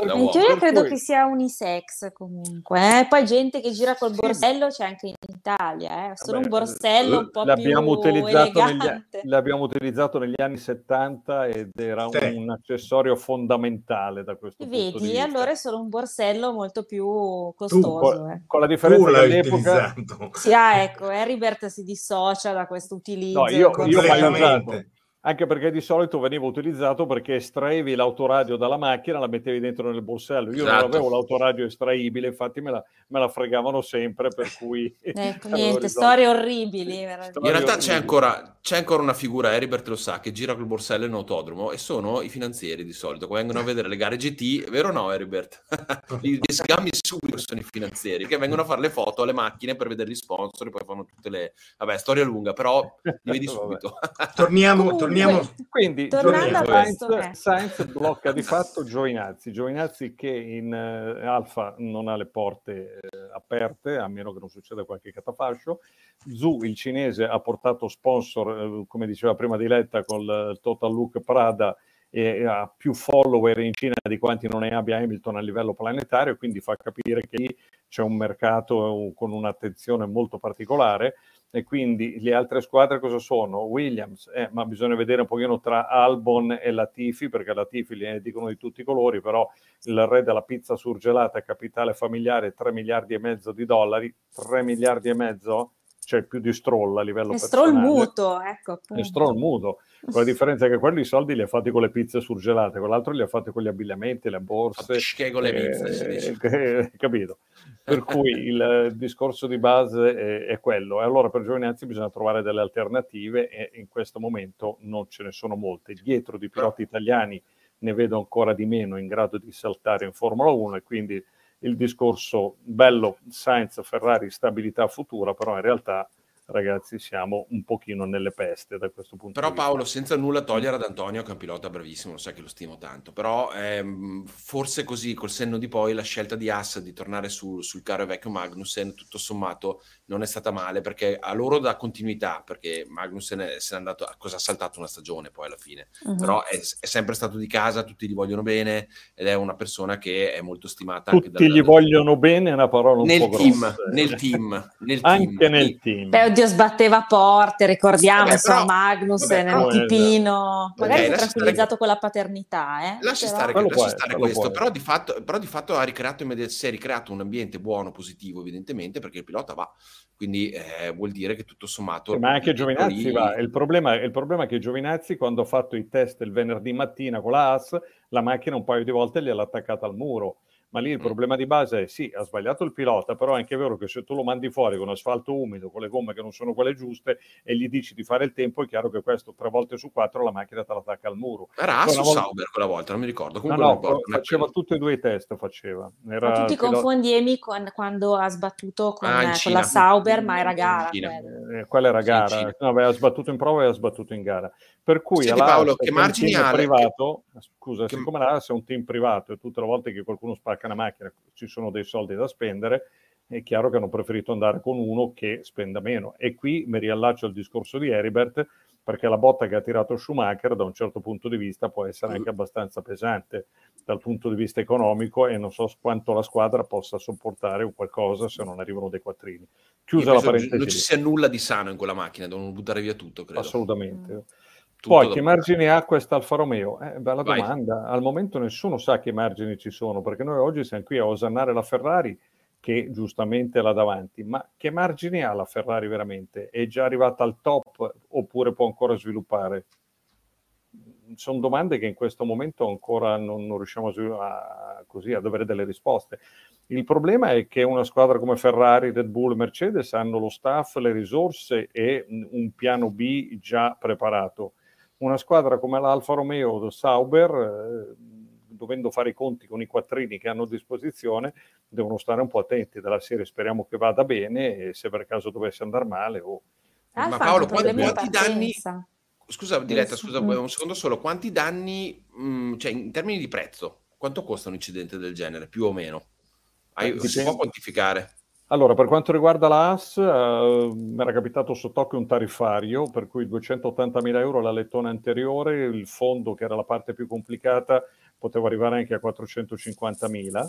Da uomo. Io credo cui... che sia unisex comunque. Eh? Poi gente che gira col borsello c'è anche in Italia, eh? solo Vabbè, un borsello un po' l'abbiamo più utilizzato negli, l'abbiamo utilizzato negli anni 70 ed era sì. un, accessorio fondamentale da questo Vedi, punto di vista. allora è solo un borsello molto più costoso. Tu, eh con la differenza che all'epoca... Sì, ah, ecco, Heribert si dissocia da questo utilizzo. No, io, io mai usato anche perché di solito veniva utilizzato perché estraevi l'autoradio dalla macchina, la mettevi dentro nel borsello. Io esatto. non avevo l'autoradio estraibile, infatti me la, me la fregavano sempre, per cui... Ecco, niente, storie orribili. Storie in realtà c'è ancora, c'è ancora, una figura, Heribert lo sa, che gira col borsello in autodromo e sono i finanzieri di solito, che vengono a vedere le gare GT, vero o no Heribert? Gli scambi subito sono i finanzieri, che vengono a fare le foto alle macchine per vedere gli sponsor e poi fanno tutte le... Vabbè, storia lunga, però li vedi subito. torniamo, torniamo torniamo. Quindi Sainz, Sainz blocca di fatto Giovinazzi. Giovinazzi che in uh, Alfa non ha le porte uh, aperte, a meno che non succeda qualche catafascio. Zu, il cinese, ha portato sponsor, uh, come diceva prima Diletta, col Total Look Prada e ha più follower in Cina di quanti non ne abbia Hamilton a livello planetario, quindi fa capire che lì c'è un mercato con un'attenzione molto particolare e quindi le altre squadre cosa sono? Williams, eh, ma bisogna vedere un pochino tra Albon e Latifi, perché Latifi li dicono di tutti i colori, però il re della pizza surgelata, capitale familiare, 3 miliardi e mezzo di dollari, 3 miliardi e mezzo, cioè più di Stroll a livello è personale. Stroll muto, ecco. Appunto. È Stroll muto, con la differenza che quelli i soldi li ha fatti con le pizze surgelate, quell'altro li ha fatti con gli abbigliamenti, le borse. Con le pizze, eh, capito? Per cui il discorso di base è, è, quello. E allora per Giovinazzi bisogna trovare delle alternative e in questo momento non ce ne sono molte. Dietro di piloti italiani ne vedo ancora di meno in grado di saltare in Formula 1 e quindi il discorso bello Sainz, Ferrari, stabilità futura, però in realtà ragazzi, siamo un pochino nelle peste da questo punto però, di vista. Però Paolo, senza nulla togliere ad Antonio, che è un pilota bravissimo, lo sai che lo stimo tanto, però ehm, forse così, col senno di poi, la scelta di Haas di tornare su, sul caro vecchio Magnussen, tutto sommato, non è stata male, perché a loro dà continuità, perché Magnussen è, se n'è andato, cosa ha saltato una stagione poi alla fine, uh-huh. però è, è, sempre stato di casa, tutti gli vogliono bene, ed è una persona che è molto stimata. Tutti anche dal, gli vogliono bene, è una parola un nel po' team, grossa. Nel team, nel anche team. nel team. Beh, oddio, sbatteva porte, ricordiamo, Vabbè, insomma, però- Magnussen, vabbè, però- tipino. Magari Ok, si è tranquillizzato stare- con la paternità, eh? Lascia Però- stare, Quello lascia può stare questo, però di, fatto, però di fatto ha ricreato si è ricreato un ambiente buono, positivo, evidentemente, perché il pilota va. Quindi eh, vuol dire che tutto sommato... Ma anche Giovinazzi lì- va. Il problema, il problema è che Giovinazzi, quando ha fatto i test il venerdì mattina con la AS, la macchina un paio di volte gliel'ha attaccata al muro. Ma lì il Mm. problema di base è sì, ha sbagliato il pilota, però è anche vero che se tu lo mandi fuori con asfalto umido, con le gomme che non sono quelle giuste, e gli dici di fare il tempo, è chiaro che questo tre volte su quattro la macchina te l'attacca al muro. Era Poi Haas una o volta- Sauber quella volta, non mi ricordo. No, Comunque no, è faceva tutti e due i test, faceva. Era Ma tu ti il pilota- confondi Emi con- quando ha sbattuto con, Ah, con la Sauber, ma era gara quella. Eh, quella era gara, no, aveva sbattuto in prova e ha sbattuto in gara. Per cui Senti, Paolo, che margini ha privato, scusa, che- siccome la AS è un team privato e tutte le volte che qualcuno spacca una macchina ci sono dei soldi da spendere, è chiaro che hanno preferito andare con uno che spenda meno. E qui mi riallaccio al discorso di Heribert, perché la botta che ha tirato Schumacher da un certo punto di vista può essere Mm. anche abbastanza pesante dal punto di vista economico e non so quanto la squadra possa sopportare un qualcosa se non arrivano dei quattrini. Chiusa la parentesi. Non ci sia nulla di sano in quella macchina, devono buttare via tutto, credo. Assolutamente. Tutto Poi che margini ha questa Alfa Romeo? Eh, bella Vai. domanda. Al momento nessuno sa che margini ci sono, perché noi oggi siamo qui a osannare la Ferrari, che giustamente è là davanti. Ma che margini ha la Ferrari veramente? È già arrivata al top oppure può ancora sviluppare? Sono domande che in questo momento ancora non, non riusciamo a, a- così, ad avere delle risposte. Il problema è che una squadra come Ferrari, Red Bull Mercedes hanno lo staff, le risorse e un piano B già preparato. Una squadra come l'Alfa Romeo o Sauber, eh, dovendo fare i conti con i quattrini che hanno a disposizione, devono stare un po' attenti dalla serie. Speriamo che vada bene e se per caso dovesse andare male, oh, Alfa Ma Paolo, quanti di danni-. Scusa, Diletta, Sì, scusa, mm. un secondo solo. Quanti danni, mh, cioè in termini di prezzo, quanto costa un incidente del genere, più o meno? Hai- si può quantificare? Allora, per quanto riguarda la AS, eh, mi era capitato sott'occhio un tariffario, per cui 280.000 euro la lettone anteriore, il fondo, che era la parte più complicata, poteva arrivare anche a 450.000.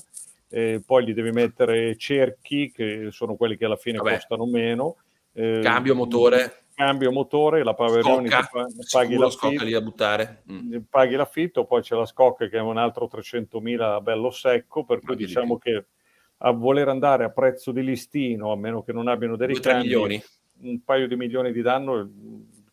Eh, poi gli devi mettere cerchi, che sono quelli che alla fine Vabbè. costano meno. Eh, Cambio, motore, Cambio motore, la Paverioni scocca, paghi l'affitto lì da buttare. Mm. paghi l'affitto, poi c'è la scocca che è un altro 300.000 bello secco, per cui di diciamo che a voler andare a prezzo di listino, a meno che non abbiano dei 2-3 ricambi, un paio di milioni di danno eh,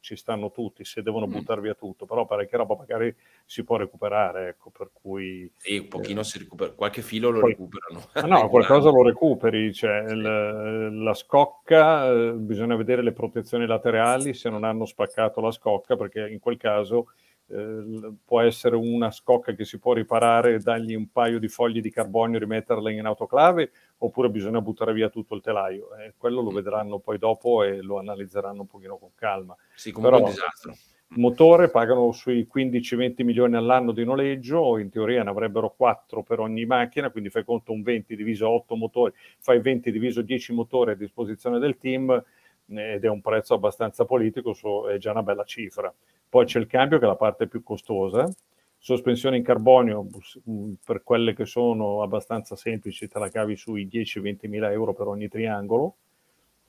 ci stanno tutti, se devono Mm. buttare via tutto, però parecchia roba magari si può recuperare, ecco, per cui... E un pochino si recupera, qualche filo lo Poi- recuperano. Ah, no, qualcosa lo recuperi, cioè il- la scocca, eh, bisogna vedere le protezioni laterali se non hanno spaccato la scocca, perché in quel caso eh, può essere una scocca che si può riparare, dargli un paio di fogli di carbonio, rimetterla in autoclave, oppure bisogna buttare via tutto il telaio. Eh, quello lo vedranno poi dopo e lo analizzeranno un pochino con calma. Sì, comunque Però- un disastro. Motore pagano sui 15-20 milioni all'anno di noleggio, in teoria ne avrebbero 4 per ogni macchina, quindi fai conto un 20 diviso 8 motori, fai 20 diviso 10 motori a disposizione del team ed è un prezzo abbastanza politico, so- è già una bella cifra. Poi c'è il cambio che è la parte più costosa, sospensione in carbonio mh, per quelle che sono abbastanza semplici, te la cavi sui 10-20 mila euro per ogni triangolo,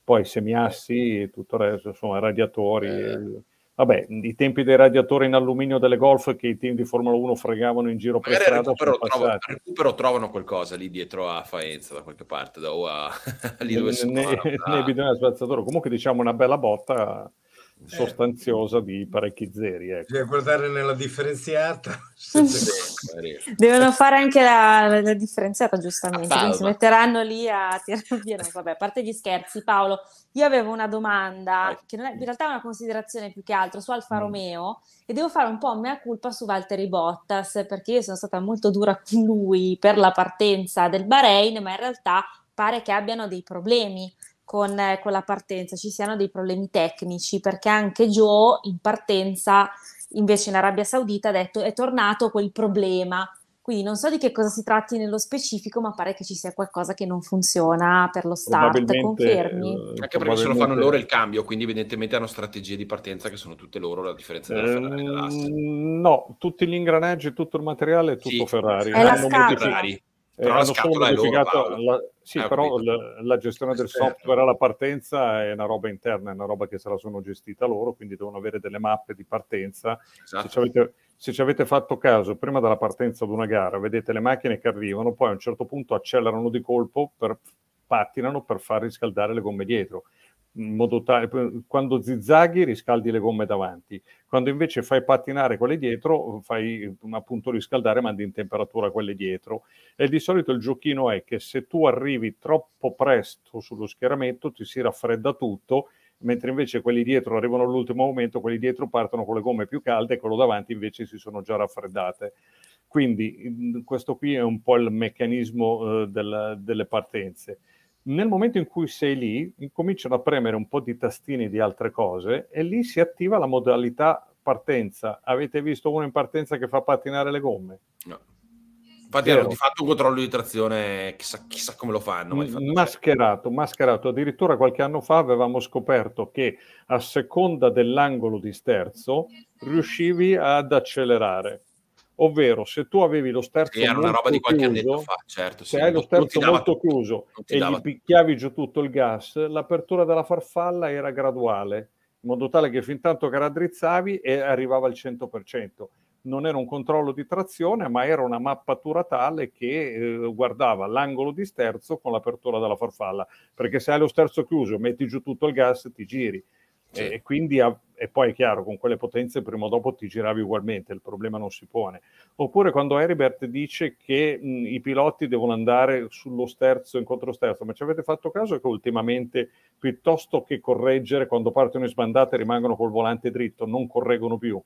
poi semiassi e tutto il resto, insomma radiatori. eh, Vabbè, i tempi dei radiatori in alluminio delle Golf che i team di Formula 1 fregavano in giro per strada recupero, trovo- recupero trovano qualcosa lì dietro a Faenza, da qualche parte, da, o a, lì dove sono. ne, a- ne bisogna spazzatura. Comunque diciamo una bella botta sostanziosa di parecchi zeri. Ecco. Bisogna guardare nella differenziata. Devono fare anche la, la differenziata, giustamente. Quindi si metteranno lì a tirare via. No, vabbè, a parte gli scherzi, Paolo, io avevo una domanda, che è, in realtà è una considerazione più che altro su Alfa mm. Romeo, e devo fare un po' mea culpa su Valtteri Bottas, perché io sono stata molto dura con lui per la partenza del Bahrain, ma in realtà pare che abbiano dei problemi con, eh, con, la partenza, ci siano dei problemi tecnici, perché anche Joe in partenza, invece in Arabia Saudita, ha detto è tornato quel problema. Quindi non so di che cosa si tratti nello specifico, ma pare che ci sia qualcosa che non funziona per lo start, confermi? Eh, Anche perché se lo fanno loro il cambio, quindi evidentemente hanno strategie di partenza che sono tutte loro, la differenza della Ferrari e dell'Haas. No, tutti gli ingranaggi, tutto il materiale è tutto sì, Ferrari. È la Ferrari. Eh, hanno solo modificato la, sì, ah, però la, la, gestione del software alla partenza è una roba interna, è una roba che se la sono gestita loro, quindi devono avere delle mappe di partenza. Esatto. Se, ci avete, se, ci avete, fatto caso, prima della partenza di una gara, vedete le macchine che arrivano, poi a un certo punto accelerano di colpo, per, pattinano per far riscaldare le gomme dietro in modo tale quando zizzaghi riscaldi le gomme davanti, quando invece fai pattinare quelle dietro, fai appunto riscaldare, mandi in temperatura quelle dietro. E di solito il giochino è che se tu arrivi troppo presto sullo schieramento ti si raffredda tutto, mentre invece quelli dietro arrivano all'ultimo momento, quelli dietro partono con le gomme più calde e quello davanti invece si sono già raffreddate. Quindi questo qui è un po' il meccanismo eh, del, delle partenze nel momento in cui sei lì, incominciano a premere un po' di tastini di altre cose e lì si attiva la modalità partenza. Avete visto uno in partenza che fa pattinare le gomme? No. Infatti hanno di fatto un controllo di trazione, chissà, chissà come lo fanno. mascherato, mascherato. Addirittura qualche anno fa avevamo scoperto che a seconda dell'angolo di sterzo riuscivi ad accelerare ovvero se tu avevi lo sterzo era una roba di qualche chiuso, fa, certo, se sì, hai lo sterzo molto chiuso e gli picchiavi giù tutto il gas, l'apertura della farfalla era graduale, in modo tale che fin tanto che raddrizzavi e arrivava al 100%. Non era un controllo di trazione, ma era una mappatura tale che eh, guardava l'angolo di sterzo con l'apertura della farfalla, perché se hai lo sterzo chiuso, metti giù tutto il gas, ti giri sì. E, quindi, e poi è chiaro, con quelle potenze prima o dopo ti giravi ugualmente, il problema non si pone. Oppure quando Heribert dice che mh, i piloti devono andare sullo sterzo in controsterzo, ma ci avete fatto caso che ultimamente, piuttosto che correggere, quando partono in sbandata e rimangono col volante dritto, non correggono più?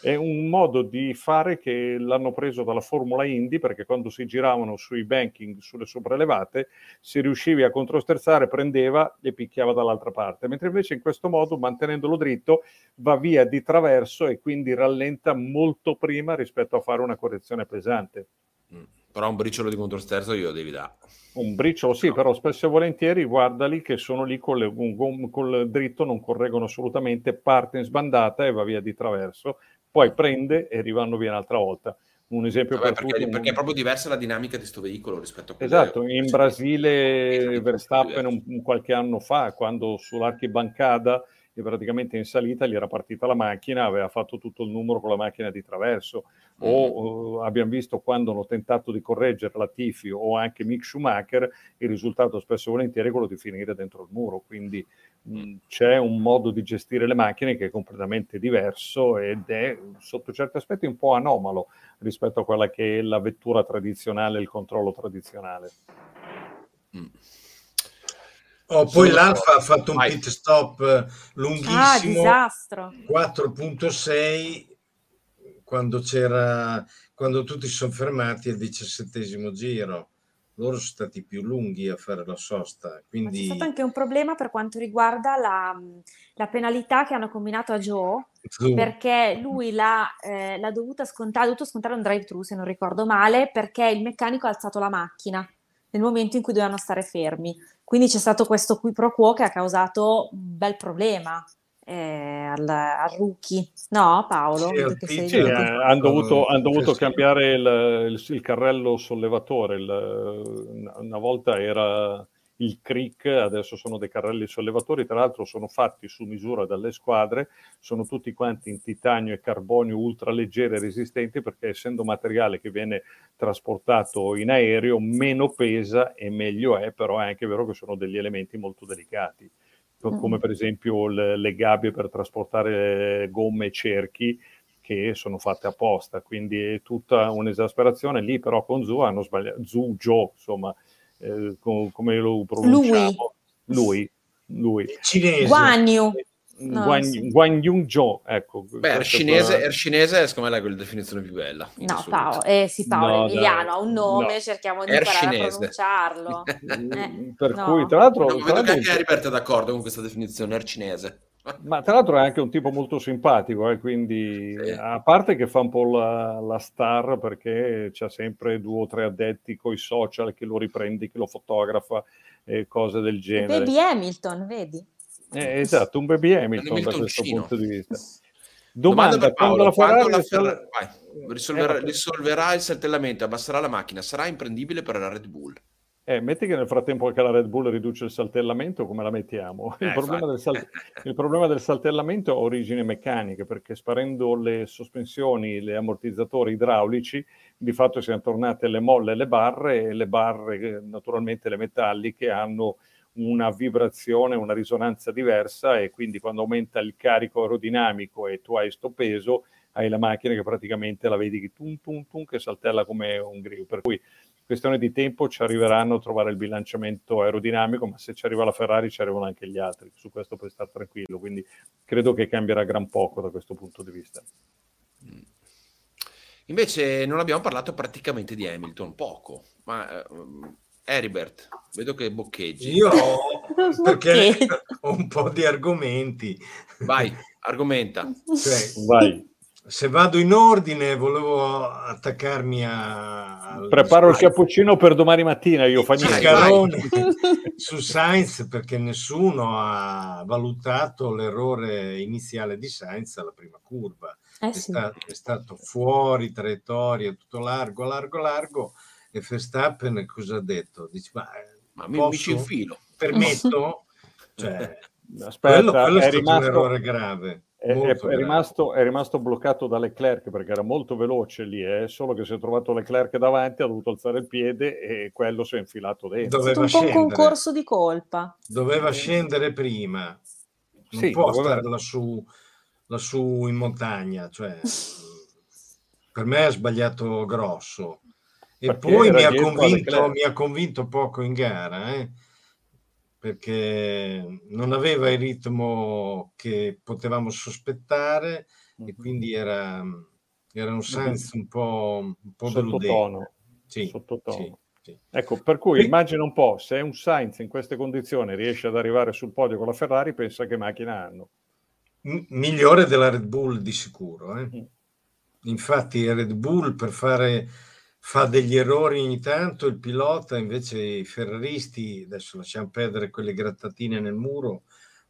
È un modo di fare che l'hanno preso dalla Formula Indy, perché quando si giravano sui banking, sulle sopraelevate, si riuscivi a controsterzare, prendeva e picchiava dall'altra parte, mentre invece in questo modo, mantenendolo dritto, va via di traverso e quindi rallenta molto prima rispetto a fare una correzione pesante. Mm. Però un briciolo di controsterzo io devi dare. Un briciolo sì, no. però spesso e volentieri guardali che sono lì con, le, con il dritto, non correggono assolutamente, parte in sbandata e va via di traverso poi prende e rivanno via un'altra volta. Un esempio Vabbè, per perché, tutti, perché un... è proprio diversa la dinamica di questo veicolo rispetto a quello Esatto, in Brasile Verstappen un, un, qualche anno fa, quando sull'archibancada e praticamente in salita gli era partita la macchina, aveva fatto tutto il numero con la macchina di traverso, o uh, abbiamo visto quando hanno tentato di correggere la Tifi o anche Mick Schumacher, il risultato spesso e volentieri è quello di finire dentro il muro, quindi c'è un modo di gestire le macchine che è completamente diverso ed è sotto certi aspetti un po' anomalo rispetto a quella che è la vettura tradizionale, il controllo tradizionale. Mm. Oh, poi l'Alfa ha fatto un pit stop eh, lunghissimo, ah, 4.6 quando c'era quando tutti si sono fermati al diciassettesimo giro. Loro sono stati più lunghi a fare la sosta. Quindi... c'è stato anche un problema per quanto riguarda la, la penalità che hanno combinato a Joe, Zoom. perché lui l'ha, eh, l'ha dovuta scontare, ha dovuto scontare un drive-thru, se non ricordo male, perché il meccanico ha alzato la macchina nel momento in cui dovevano stare fermi. Quindi c'è stato questo qui pro quo che ha causato un bel problema eh, al, al, rookie, no Paolo? Sì, sì, eh, hanno dovuto, han dovuto cambiare il, il, il, carrello sollevatore, il, una volta era il CRIC, adesso sono dei carrelli sollevatori, tra l'altro sono fatti su misura dalle squadre, sono tutti quanti in titanio e carbonio ultra leggeri e resistenti perché essendo materiale che viene trasportato in aereo meno pesa e meglio è, però è anche vero che sono degli elementi molto delicati. Come per esempio le, le gabbie per trasportare gomme e cerchi che sono fatte apposta, quindi è tutta un'esasperazione. Lì però con Zu hanno sbagliato, Zu, Joe, insomma, eh, com- come lo pronunciamo? Lui. Lui. Cinese. Guan Yu. No, Guan, sì. Guan Yung Jo, ecco. Beh, er cinese, er cinese, secondo me è la definizione più bella. No, Paolo, eh, sì, Paolo no, Emiliano ha un nome, no. cerchiamo di er imparare cinese. a pronunciarlo. eh, per no. cui, tra l'altro... No, vedo che anche Heriberto è d'accordo con questa definizione, er cinese. Ma tra l'altro è anche un tipo molto simpatico, eh, quindi sì. a parte che fa un po' la, la star perché c'ha sempre due o tre addetti con i social che lo riprendi, che lo fotografa e cose del genere. Baby Hamilton, vedi? Eh, esatto, un baby Hamilton da questo punto di vista. Domanda, Domanda per Paolo, Ferrari la Ferrari... Risolverà, eh, risolverà il saltellamento, abbasserà la macchina, sarà imprendibile per la Red Bull. Eh, metti che nel frattempo anche la Red Bull riduce il saltellamento, come la mettiamo? Il, eh, problema, sal... il problema, del saltellamento ha origini meccaniche, perché sparendo le sospensioni, gli ammortizzatori idraulici, di fatto siamo tornate le molle e le barre, e le barre, naturalmente le metalliche, hanno una vibrazione, una risonanza diversa e quindi quando aumenta il carico aerodinamico e tu hai sto peso, hai la macchina che praticamente la vedi che tum tum tum che saltella come un grido. Per cui questione di tempo ci arriveranno a trovare il bilanciamento aerodinamico, ma se ci arriva la Ferrari ci arrivano anche gli altri, su questo puoi stare tranquillo, quindi credo che cambierà gran poco da questo punto di vista. Invece non abbiamo parlato praticamente di Hamilton, poco, ma eh, Heribert, vedo che boccheggi. Io perché ho un po' di argomenti. Vai, argomenta. Cioè, Vai. Se vado in ordine, volevo attaccarmi a... Preparo il cappuccino per domani mattina, io fa niente. su Sainz perché nessuno ha valutato l'errore iniziale di Sainz alla prima curva. Eh sì. è, stato, è stato fuori traiettoria, tutto largo, largo, largo e Verstappen cosa ha detto? Dice, ma, eh, ma mi, mi ci infilo. Permetto? cioè, Aspetta, quello, quello è, rimasto, un errore grave. È, è, è, rimasto, è, rimasto, bloccato da Leclerc perché era molto veloce lì, eh? solo che si è trovato Leclerc davanti, ha dovuto alzare il piede e quello si è infilato dentro. Doveva è un scendere. po' un concorso di colpa. Doveva scendere prima, non sì, può doveva... stare lassù, lassù in montagna. Cioè, per me ha sbagliato grosso. E poi mi ha, convinto, mi ha, convinto, poco in gara, eh? perché non aveva il ritmo che potevamo sospettare e quindi era, era un senso un po', un po deludente. Sì, Sottotono. Sì, sì. Ecco, per cui immagina un po', se un Sainz in queste condizioni riesce ad arrivare sul podio con la Ferrari, pensa che macchina hanno. M- migliore della Red Bull di sicuro. Eh? Mm. Infatti Red Bull per fare fa degli errori ogni tanto il pilota, invece i ferraristi, adesso lasciamo perdere quelle grattatine nel muro,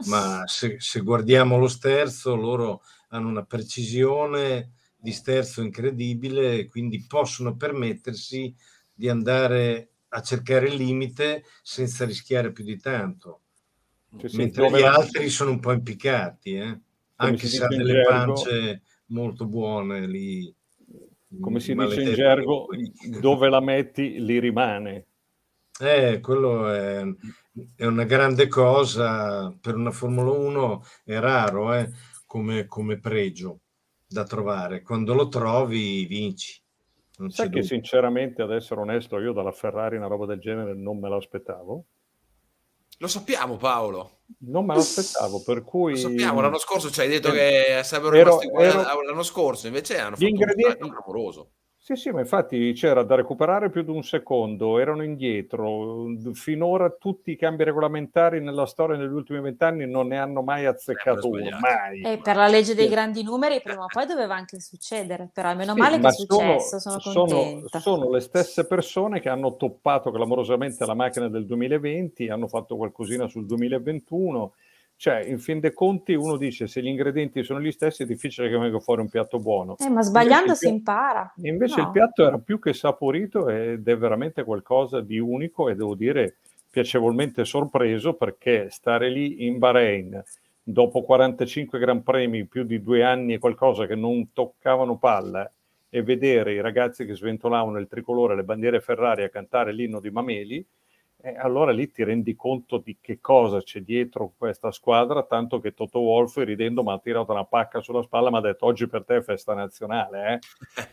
ma se, se guardiamo lo sterzo, loro hanno una precisione di sterzo incredibile, quindi possono permettersi di andare a cercare il limite senza rischiare più di tanto. Cioè, Mentre gli altri sono un po' impiccati, eh? anche se hanno delle pance molto buone lì come si dice in gergo, dove la metti li rimane. Eh, quello è, è, una grande cosa per una Formula 1, è raro eh, come, come, pregio da trovare. Quando lo trovi, vinci. Non Sai che sinceramente, ad essere onesto, io dalla Ferrari una roba del genere non me l'aspettavo. Lo sappiamo Paolo. Non me lo aspettavo, per cui... Lo sappiamo, l'anno scorso ci hai detto che sarebbero rimasti ero... l'anno scorso, invece hanno fatto ingredienti... un clamoroso. Sì, sì, ma infatti c'era da recuperare più di un secondo, erano indietro. Finora tutti i cambi regolamentari nella storia negli ultimi vent'anni non ne hanno mai azzeccato uno, mai. E per la legge dei grandi numeri prima o poi doveva anche succedere, però meno sì, male che è successo, sono, sono contenta. Sono le stesse persone che hanno toppato clamorosamente la macchina del 2020, hanno fatto qualcosina sul 2021 cioè, in fin dei conti, uno dice se gli ingredienti sono gli stessi è difficile che venga fuori un piatto buono. Eh, ma sbagliando invece si impara. Invece no. il piatto era più che saporito ed è veramente qualcosa di unico e devo dire piacevolmente sorpreso perché stare lì in Bahrain dopo 45 Gran Premi, più di due anni e qualcosa che non toccavano palla e vedere i ragazzi che sventolavano il tricolore, le bandiere Ferrari a cantare l'inno di Mameli, E allora lì ti rendi conto di che cosa c'è dietro questa squadra, tanto che Toto Wolf ridendo mi ha tirato una pacca sulla spalla, mi ha detto oggi per te è festa nazionale. Eh?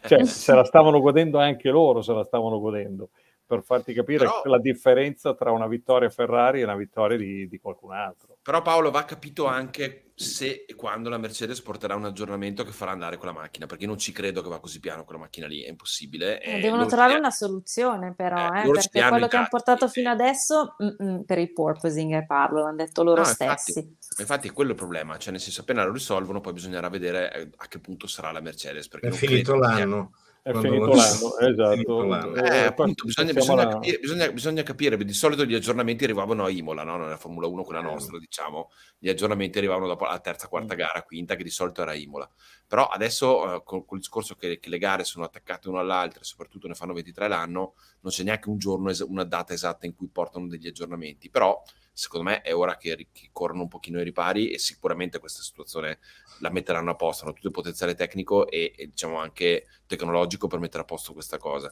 Cioè, se la stavano godendo anche loro, se la stavano godendo per farti capire però, la differenza tra una vittoria Ferrari e una vittoria di, di, qualcun altro. Però Paolo va capito anche se e quando la Mercedes porterà un aggiornamento che farà andare quella macchina, perché io non ci credo che va così piano quella macchina lì, è impossibile. Eh, devono trovare una soluzione però, eh, eh, perché quello che hanno portato fino adesso, mm-mm, per il porpoising eh, parlo, l'hanno detto loro no, stessi. Infatti, infatti è quello il problema, cioè nel senso appena lo risolvono poi bisognerà vedere eh, a che punto sarà la Mercedes. Perché è finito l'anno. Sia è finito l'anno, esatto. Eh, eh, appunto, bisogna, bisogna, capire, bisogna, bisogna, capire, di solito gli aggiornamenti arrivavano a Imola, no? nella Formula 1, quella eh. nostra, diciamo, gli aggiornamenti arrivavano dopo la terza, quarta mm. gara, quinta, che di solito era Imola. Però adesso, eh, col, col, discorso che, che, le gare sono attaccate una all'altra, e soprattutto ne fanno 23 l'anno, non c'è neanche un giorno, una data esatta in cui portano degli aggiornamenti. Però secondo me è ora che, che corrono un pochino i ripari e sicuramente questa situazione la metteranno a posto, hanno tutto il potenziale tecnico e, e diciamo anche tecnologico per mettere a posto questa cosa.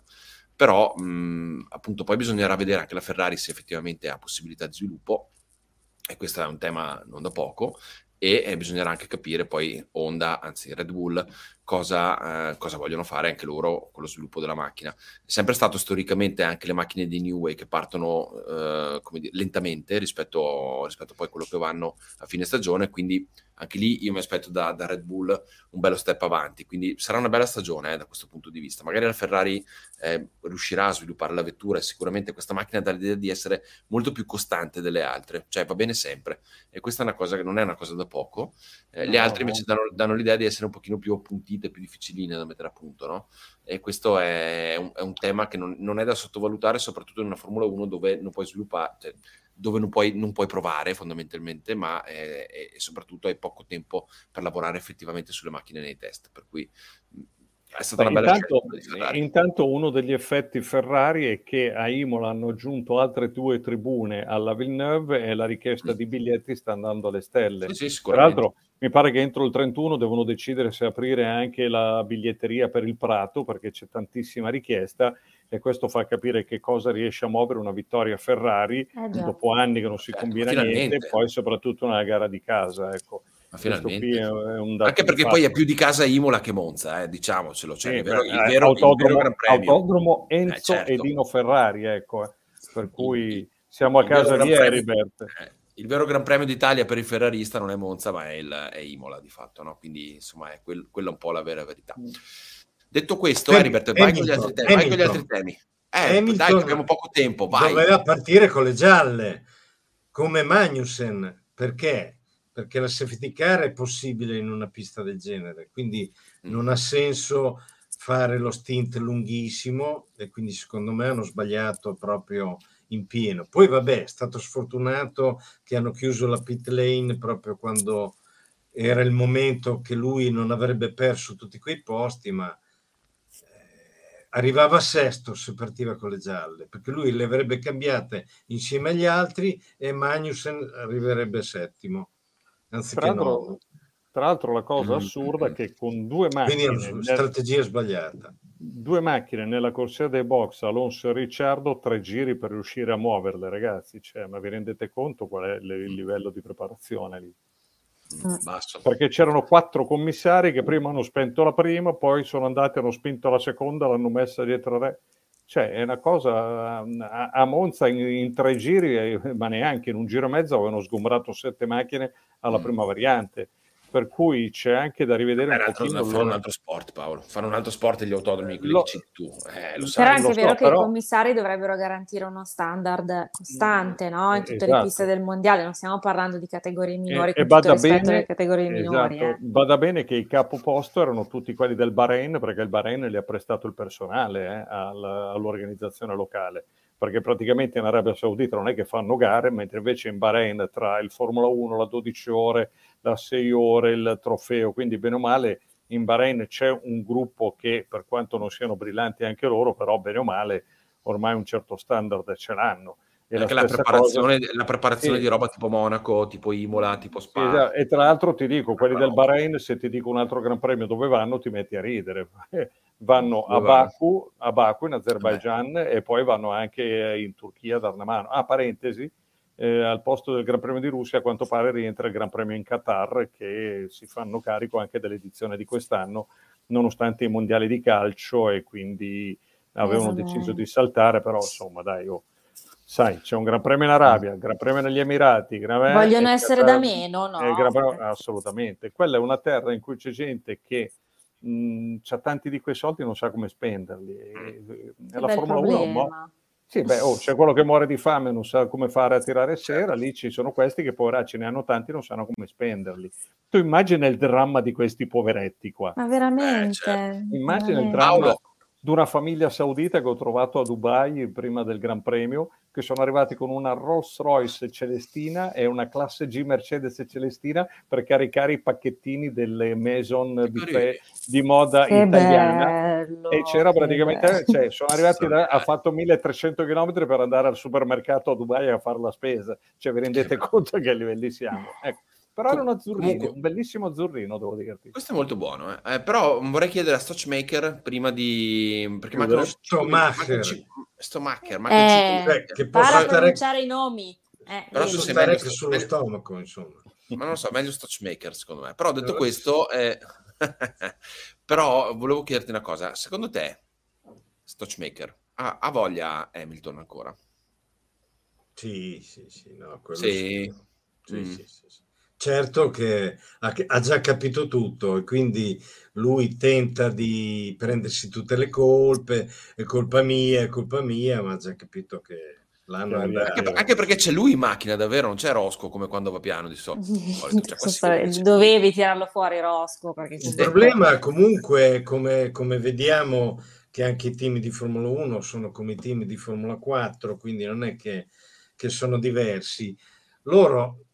Però mh, appunto poi bisognerà vedere anche la Ferrari se effettivamente ha possibilità di sviluppo e questo è un tema non da poco e eh, bisognerà anche capire poi Honda, anzi Red Bull, cosa, eh, cosa, vogliono fare anche loro con lo sviluppo della macchina. È sempre stato storicamente anche le macchine di New Way che partono eh, dire, lentamente rispetto, rispetto poi a quello che vanno a fine stagione, quindi anche lì io mi aspetto da, da, Red Bull un bello step avanti, quindi sarà una bella stagione eh, da questo punto di vista. Magari la Ferrari eh, riuscirà a sviluppare la vettura e sicuramente questa macchina dà l'idea di essere molto più costante delle altre, cioè va bene sempre e questa è una cosa che non è una cosa da poco. Eh, no, le altre invece danno, danno, l'idea di essere un pochino più appuntite, più difficiline da mettere a punto, no? E questo è un, è un tema che non, non, è da sottovalutare, soprattutto in una Formula 1 dove non puoi sviluppare... Cioè, dove non puoi, non puoi provare fondamentalmente, ma eh, e soprattutto hai poco tempo per lavorare effettivamente sulle macchine nei test. Per cui è stata Beh, una bella intanto. Intanto uno degli effetti Ferrari è che a Imola hanno aggiunto altre due tribune alla Villeneuve e la richiesta mm. di biglietti sta andando alle stelle. Sì, sì, Tra l'altro mi pare che entro il 31 devono decidere se aprire anche la biglietteria per il Prato perché c'è tantissima richiesta e questo fa capire che cosa riesce a muovere una vittoria Ferrari eh dopo anni che non si eh, combina niente e poi soprattutto una gara di casa. Ecco. Ma finalmente. Anche perché poi è più di casa Imola che Monza, eh, diciamocelo. Cioè, sì, il, vero, il, eh, vero, autodromo, il vero autodromo Enzo eh, certo. e Dino Ferrari, ecco. Eh. Per cui siamo a casa di Heribert. Eh, il vero Gran Premio d'Italia per il ferrarista non è Monza, ma è, il, è Imola di fatto, no? Quindi insomma è quel, quella un po' la vera verità. Mm. Detto questo, Heribert, vai, con gli altri temi. Vai con gli altri temi. Eh, Hamilton dai, abbiamo poco tempo. Vai. Doveva partire con le gialle, come Magnussen. Perché? Perché la safety car è possibile in una pista del genere, quindi mm. non ha senso fare lo stint lunghissimo e quindi secondo me hanno sbagliato proprio in pieno. Poi vabbè, è stato sfortunato che hanno chiuso la pit lane proprio quando era il momento che lui non avrebbe perso tutti quei posti, ma arrivava a sesto se partiva con le gialle, perché lui le avrebbe cambiate insieme agli altri e Magnussen arriverebbe settimo, anziché tra l'altro, tra l'altro la cosa assurda è che con due macchine... Quindi strategia sbagliata. Due macchine nella corsia dei box, Alonso e Ricciardo, tre giri per riuscire a muoverle, ragazzi. Cioè, ma vi rendete conto qual è il livello di preparazione lì? Mm. Basta. Perché c'erano quattro commissari che prima hanno spento la prima, poi sono andati, hanno spinto la seconda, l'hanno messa dietro re. Cioè, è una cosa a, a Monza in, in, tre giri, eh, ma neanche in un giro e mezzo avevano sgombrato sette macchine alla mm. prima variante per cui c'è anche da rivedere un pochino altro, fanno un altro sport Paolo fanno un altro sport gli autodromi quelli lo, che tu eh, lo però è anche vero so, che però... i commissari dovrebbero garantire uno standard costante no? in tutte esatto. le piste del mondiale non stiamo parlando di categorie minori e, e vada bene, categorie minori esatto. eh. vada bene che i capoposto erano tutti quelli del Bahrain perché il Bahrain gli ha prestato il personale eh, all'organizzazione locale perché praticamente in Arabia Saudita non è che fanno gare, mentre invece in Bahrain tra il Formula 1, la 12 ore, da sei ore il trofeo, quindi bene o male in Bahrain c'è un gruppo che per quanto non siano brillanti anche loro, però bene o male ormai un certo standard ce l'hanno. E anche la, la preparazione, cosa... la preparazione sì. di roba tipo Monaco, tipo Imola, tipo Spa. Esatto. E tra l'altro ti dico, quelli del Bahrain, se ti dico un altro Gran Premio dove vanno, ti metti a ridere. vanno a Baku, a Baku in Azerbaijan Vabbè. e poi vanno anche in Turchia ad Arnamano. Ah, parentesi, eh, al posto del Gran Premio di Russia a quanto pare rientra il Gran Premio in Qatar che si fanno carico anche dell'edizione di quest'anno nonostante i mondiali di calcio e quindi avevano deciso di saltare, però insomma dai, oh, sai, c'è un Gran Premio in Arabia, Gran Premio negli Emirati, Gran Vogliono essere Qatar, da meno, no? Premio, assolutamente. Quella è una terra in cui c'è gente che mh, ha tanti di quei soldi e non sa come spenderli. E, e la Formula problema. 1 sì, beh, oh, c'è quello che muore di fame e non sa come fare a tirare sera, lì ci sono questi che poveracci ne hanno tanti e non sanno come spenderli. Tu immagina il dramma di questi poveretti qua. Ma veramente? Eh, certo. Immagina veramente. il dramma di una famiglia saudita che ho trovato a Dubai prima del Gran Premio, che sono arrivati con una Rolls Royce Celestina e una classe G Mercedes Celestina per caricare i pacchettini delle Maison di, di moda che italiana. Bello, e c'era praticamente, cioè, sono arrivati da, ha fatto 1300 km per andare al supermercato a Dubai a fare la spesa. Cioè, vi rendete conto a che livelli siamo? Ecco. Però era un azzurrino, Comunque, un bellissimo azzurrino, devo dirti. Questo è molto buono, eh. Eh, però vorrei chiedere a Stochmaker prima di... perché mancano... Stomacher. Stomacher, ma eh, eh, che può stare... pronunciare i nomi. Eh, però tu sei meglio sullo stomaco, insomma. Ma non lo so, meglio Stochmaker, secondo me. Però detto questo, eh... però volevo chiederti una cosa. Secondo te, Stochmaker, ha, ha voglia Hamilton ancora? Sì, sì, sì, no, quello sì. Sì, mm. sì, sì, sì certo che ha, già capito tutto e quindi lui tenta di prendersi tutte le colpe, è colpa mia, è colpa mia, ma ha già capito che l'hanno anche, anche, perché c'è lui in macchina davvero, non c'è Rosco come quando va piano di solito. Cioè, dovevi tirarlo fuori Rosco. Il problema comunque, come, come vediamo che anche i team di Formula 1 sono come i team di Formula 4, quindi non è che, che sono diversi. Loro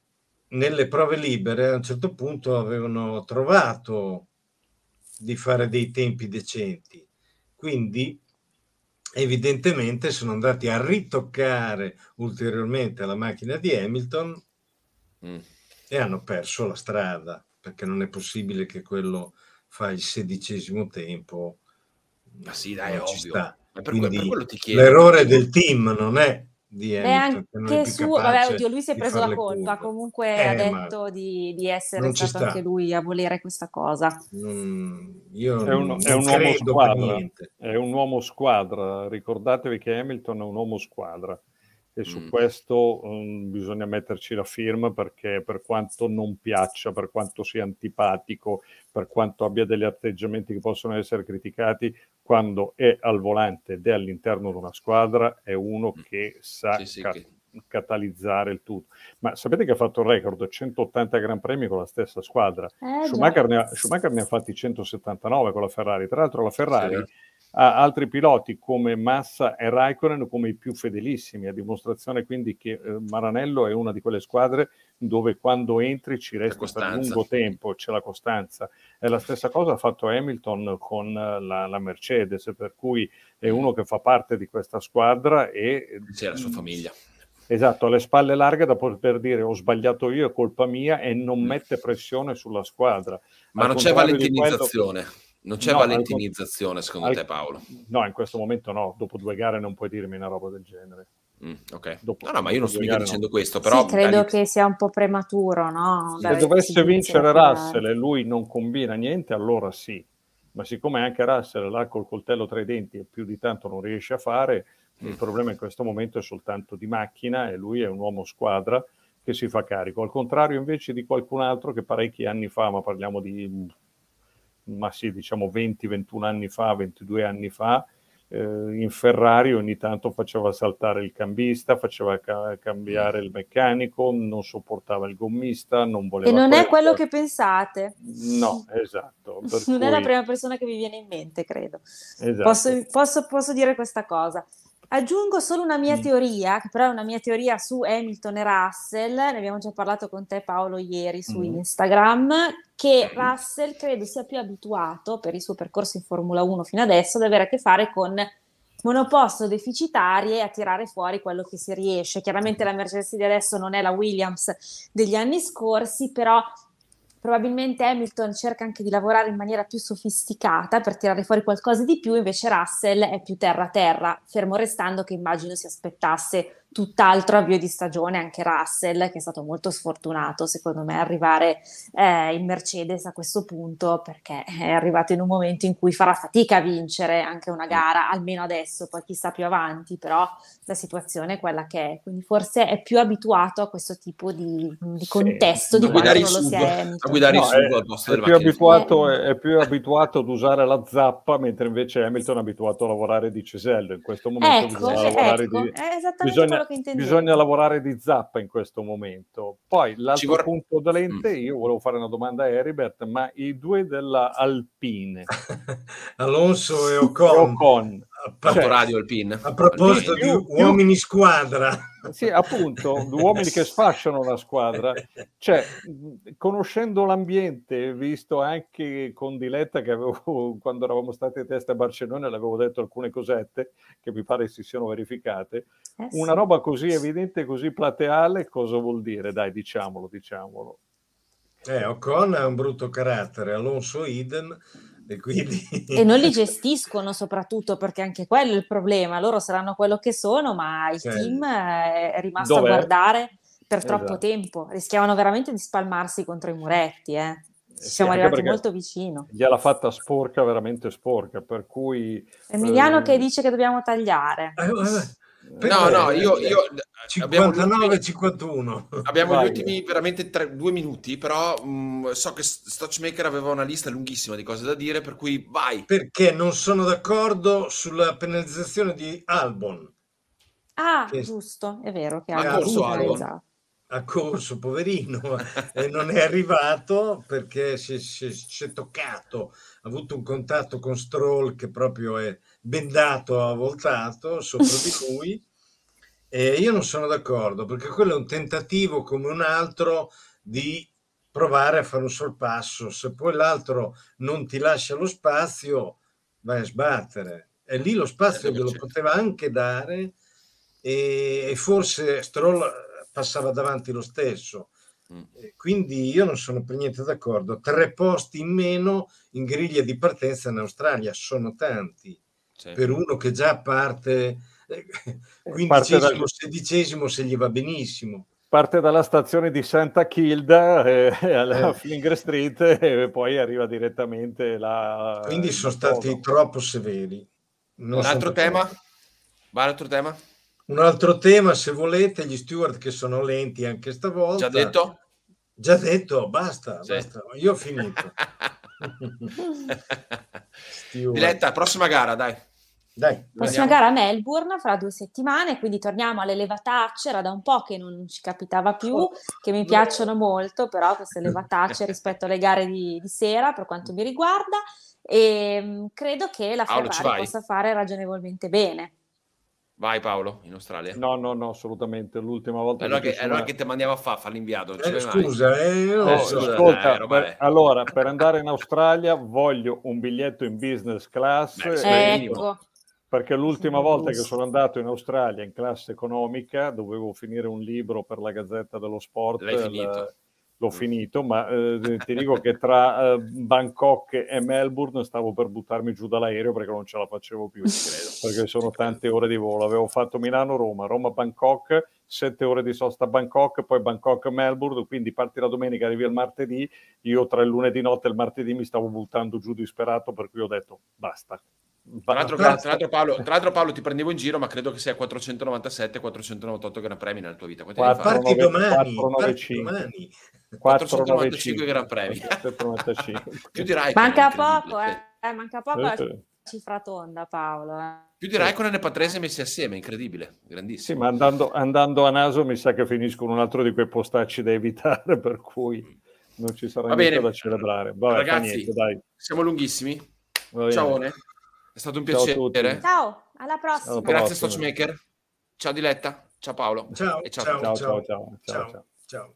nelle prove libere a un certo punto avevano trovato di fare dei tempi decenti. Quindi evidentemente sono andati a ritoccare ulteriormente la macchina di Hamilton mm. e hanno perso la strada, perché non è possibile che quello fa il sedicesimo tempo. Ma sì, dai, ovvio. Sta. Per, Quindi, per l'errore del team non è di Hamilton, anche su, vabbè, oddio, lui si è preso la colpa, comunque eh, ha detto di, di essere stato sta. anche lui a volere questa cosa. Mm, io è un, è un uomo squadra, è un uomo squadra, ricordatevi che Hamilton è un uomo squadra e su mm. questo um, bisogna metterci la firma perché per quanto non piaccia, per quanto sia antipatico, per quanto abbia degli atteggiamenti che possono essere criticati, quando è al volante ed è all'interno di una squadra è uno mm. che sa sì, sì, ca- che... catalizzare il tutto. Ma sapete che ha fatto il record 180 Gran Premi con la stessa squadra? Eh, Schumacher, ne ha, Schumacher, ne ha, fatti 179 con la Ferrari. Tra l'altro la Ferrari... Sì a altri piloti come Massa e Raikkonen come i più fedelissimi, a dimostrazione quindi che eh, Maranello è una di quelle squadre dove quando entri ci resti per lungo tempo, c'è la costanza. E la stessa cosa ha fatto Hamilton con la, la Mercedes, per cui è uno che fa parte di questa squadra e... C'è la sua famiglia. Esatto, ha le spalle larghe da poter dire ho sbagliato io, è colpa mia e non mm. mette pressione sulla squadra. Ma Al non c'è valentinizzazione. Quello non c'è no, valentinizzazione secondo al... te Paolo? No, in questo momento no, dopo due gare non puoi dirmi una roba del genere. Mm, ok, dopo, no, no, ma io non sto mica dicendo no. questo, però... Sì, credo che sia un po' prematuro, no? Se dovesse vincere Russell e lui non combina niente, allora sì. Ma siccome anche Russell là col coltello tra i denti e più di tanto non riesce a fare, mm. il problema in questo momento è soltanto di macchina e lui è un uomo squadra che si fa carico. Al contrario invece di qualcun altro che parecchi anni fa, ma parliamo di ma sì, diciamo 20-21 anni fa, 22 anni fa, eh, in Ferrari ogni tanto faceva saltare il cambista, faceva ca- cambiare il meccanico, non sopportava il gommista, non voleva... E non questo. è quello che pensate. No, esatto. non cui... è la prima persona che vi viene in mente, credo. Esatto. Posso, posso, posso dire questa cosa. Aggiungo solo una mia mm. teoria, che però è una mia teoria su Hamilton e Russell, ne abbiamo già parlato con te Paolo ieri su mm. Instagram, che Russell credo sia più abituato per il suo percorso in Formula 1 fino adesso ad avere a che fare con monoposto deficitarie e a tirare fuori quello che si riesce. Chiaramente la Mercedes di adesso non è la Williams degli anni scorsi, però probabilmente Hamilton cerca anche di lavorare in maniera più sofisticata per tirare fuori qualcosa di più, invece Russell è più terra-terra, fermo restando che immagino si aspettasse tutt'altro avvio di stagione anche Russell, che è stato molto sfortunato secondo me arrivare eh, in Mercedes a questo punto, perché è arrivato in un momento in cui farà fatica a vincere anche una gara, almeno adesso, poi chissà più avanti, però la situazione è quella che è, quindi forse è più abituato a questo tipo di, di contesto sì, di quando non lo si è. A guidare no, il al posto è, più abituato, è, è più abituato ad usare la zappa, mentre invece Hamilton è abituato a lavorare di cesello, in questo momento ecco, bisogna lavorare ecco, di... È esattamente bisogna, bisogna lavorare di zappa in questo momento. Poi l'altro vorrà... punto dolente, mm. io volevo fare una domanda a Heribert, ma i due della Alpine, Alonso e Ocon, e Ocon a, cioè, radio Alpine. A proposito di uomini squadra. Sì, appunto, uomini che sfasciano la squadra. Cioè, conoscendo l'ambiente, visto anche con Diletta che avevo, quando eravamo stati a testa a Barcellona, le avevo detto alcune cosette che mi pare si siano verificate. Eh sì. Una roba così evidente, così plateale, cosa vuol dire? Dai, diciamolo, diciamolo. Eh, Ocon ha un brutto carattere, Alonso idem e, quindi... e non li gestiscono soprattutto perché anche quello è il problema. Loro saranno quello che sono, ma il cioè, team è rimasto dov'è? a guardare per esatto. troppo tempo. Rischiavano veramente di spalmarsi contro i muretti. Eh. Ci siamo sì, arrivati molto vicino. Gliel'ha fatta sporca, veramente sporca. Per cui Emiliano eh... che dice che dobbiamo tagliare. Eh, no, no, io, io 59-51. Abbiamo Vai. gli ultimi veramente tre, due minuti, però mh, mm, so che Stochmaker aveva una lista lunghissima di cose da dire, per cui vai. Perché non sono d'accordo sulla penalizzazione di Albon. Ah, che... giusto, è vero che ha corso Albon. Ha corso, poverino, e non è arrivato perché si, si, si è toccato, ha avuto un contatto con Stroll che proprio è bendato, voltato sopra di lui e io non sono d'accordo perché quello è un tentativo come un altro di provare a fare un sorpasso. Se poi l'altro non ti lascia lo spazio, vai a sbattere. E lì lo spazio glielo poteva anche dare e, e forse Stroll passava davanti lo stesso. Mm. Quindi io non sono per niente d'accordo. Tre posti in meno in griglia di partenza in Australia sono tanti. Sì. Per uno che già parte quindicesimo, dal... sedicesimo se gli va benissimo. Parte dalla stazione di Santa Kilda eh, alla eh. Flinger Street e poi arriva direttamente là. Quindi sono stati Polo. troppo severi. Non un altro tema? Va un altro tema? Un altro tema, se volete, gli steward che sono lenti anche stavolta. Già detto? Già detto, basta, sì. basta. Io ho finito. Diletta, prossima gara, dai. Dai, Prossima gara a Melbourne fra due settimane, quindi torniamo alle levatacce, era da un po' che non ci capitava più, oh. che mi piacciono molto, però queste levatacce rispetto alle gare di, di, sera per quanto mi riguarda e mm, credo che la Ferrari possa fare ragionevolmente bene. Vai Paolo, in Australia. No, no, no, assolutamente. L'ultima volta allora che, allora che ti mandiamo a fare, fa l'inviato. Eh, scusa, eh, oh, ascolta, eh, per, allora, per andare in Australia voglio un biglietto in business class. Beh, ecco perché l'ultima volta che sono andato in Australia in classe economica dovevo finire un libro per la Gazzetta dello Sport. L'hai finito? L'ho finito, ma eh, ti dico che tra eh, Bangkok e Melbourne stavo per buttarmi giù dall'aereo perché non ce la facevo più, perché sono tante ore di volo. Avevo fatto Milano-Roma, Roma-Bangkok, sette ore di sosta a Bangkok, poi Bangkok-Melbourne, quindi parti la domenica, arrivi il martedì, io tra il lunedì notte e il martedì mi stavo buttando giù disperato, per cui ho detto basta, tra l'altro, tra, l'altro Paolo, tra l'altro, Paolo, ti prendevo in giro, ma credo che sia 497-498 Gran Premi nella tua vita. Quanti 4, parti 9, domani, 495. 495 Gran Premi. Più di Raikkonen. Manca poco, eh. eh manca poco la cifra tonda, Paolo. Eh. Più di Raikkonen e Patrese messi assieme, incredibile, grandissimo. Sì, ma andando, andando, a naso mi sa che finisco con un altro di quei postacci da evitare, per cui non ci sarà niente da celebrare. Vabbè, Ragazzi, niente, siamo lunghissimi. Ciao. È stato un piacere. Ciao, alla prossima. Alla Grazie Stochmaker. Ciao Diletta. Ciao Paolo. Ciao, ciao, ciao, ciao, ciao, ciao, ciao. ciao.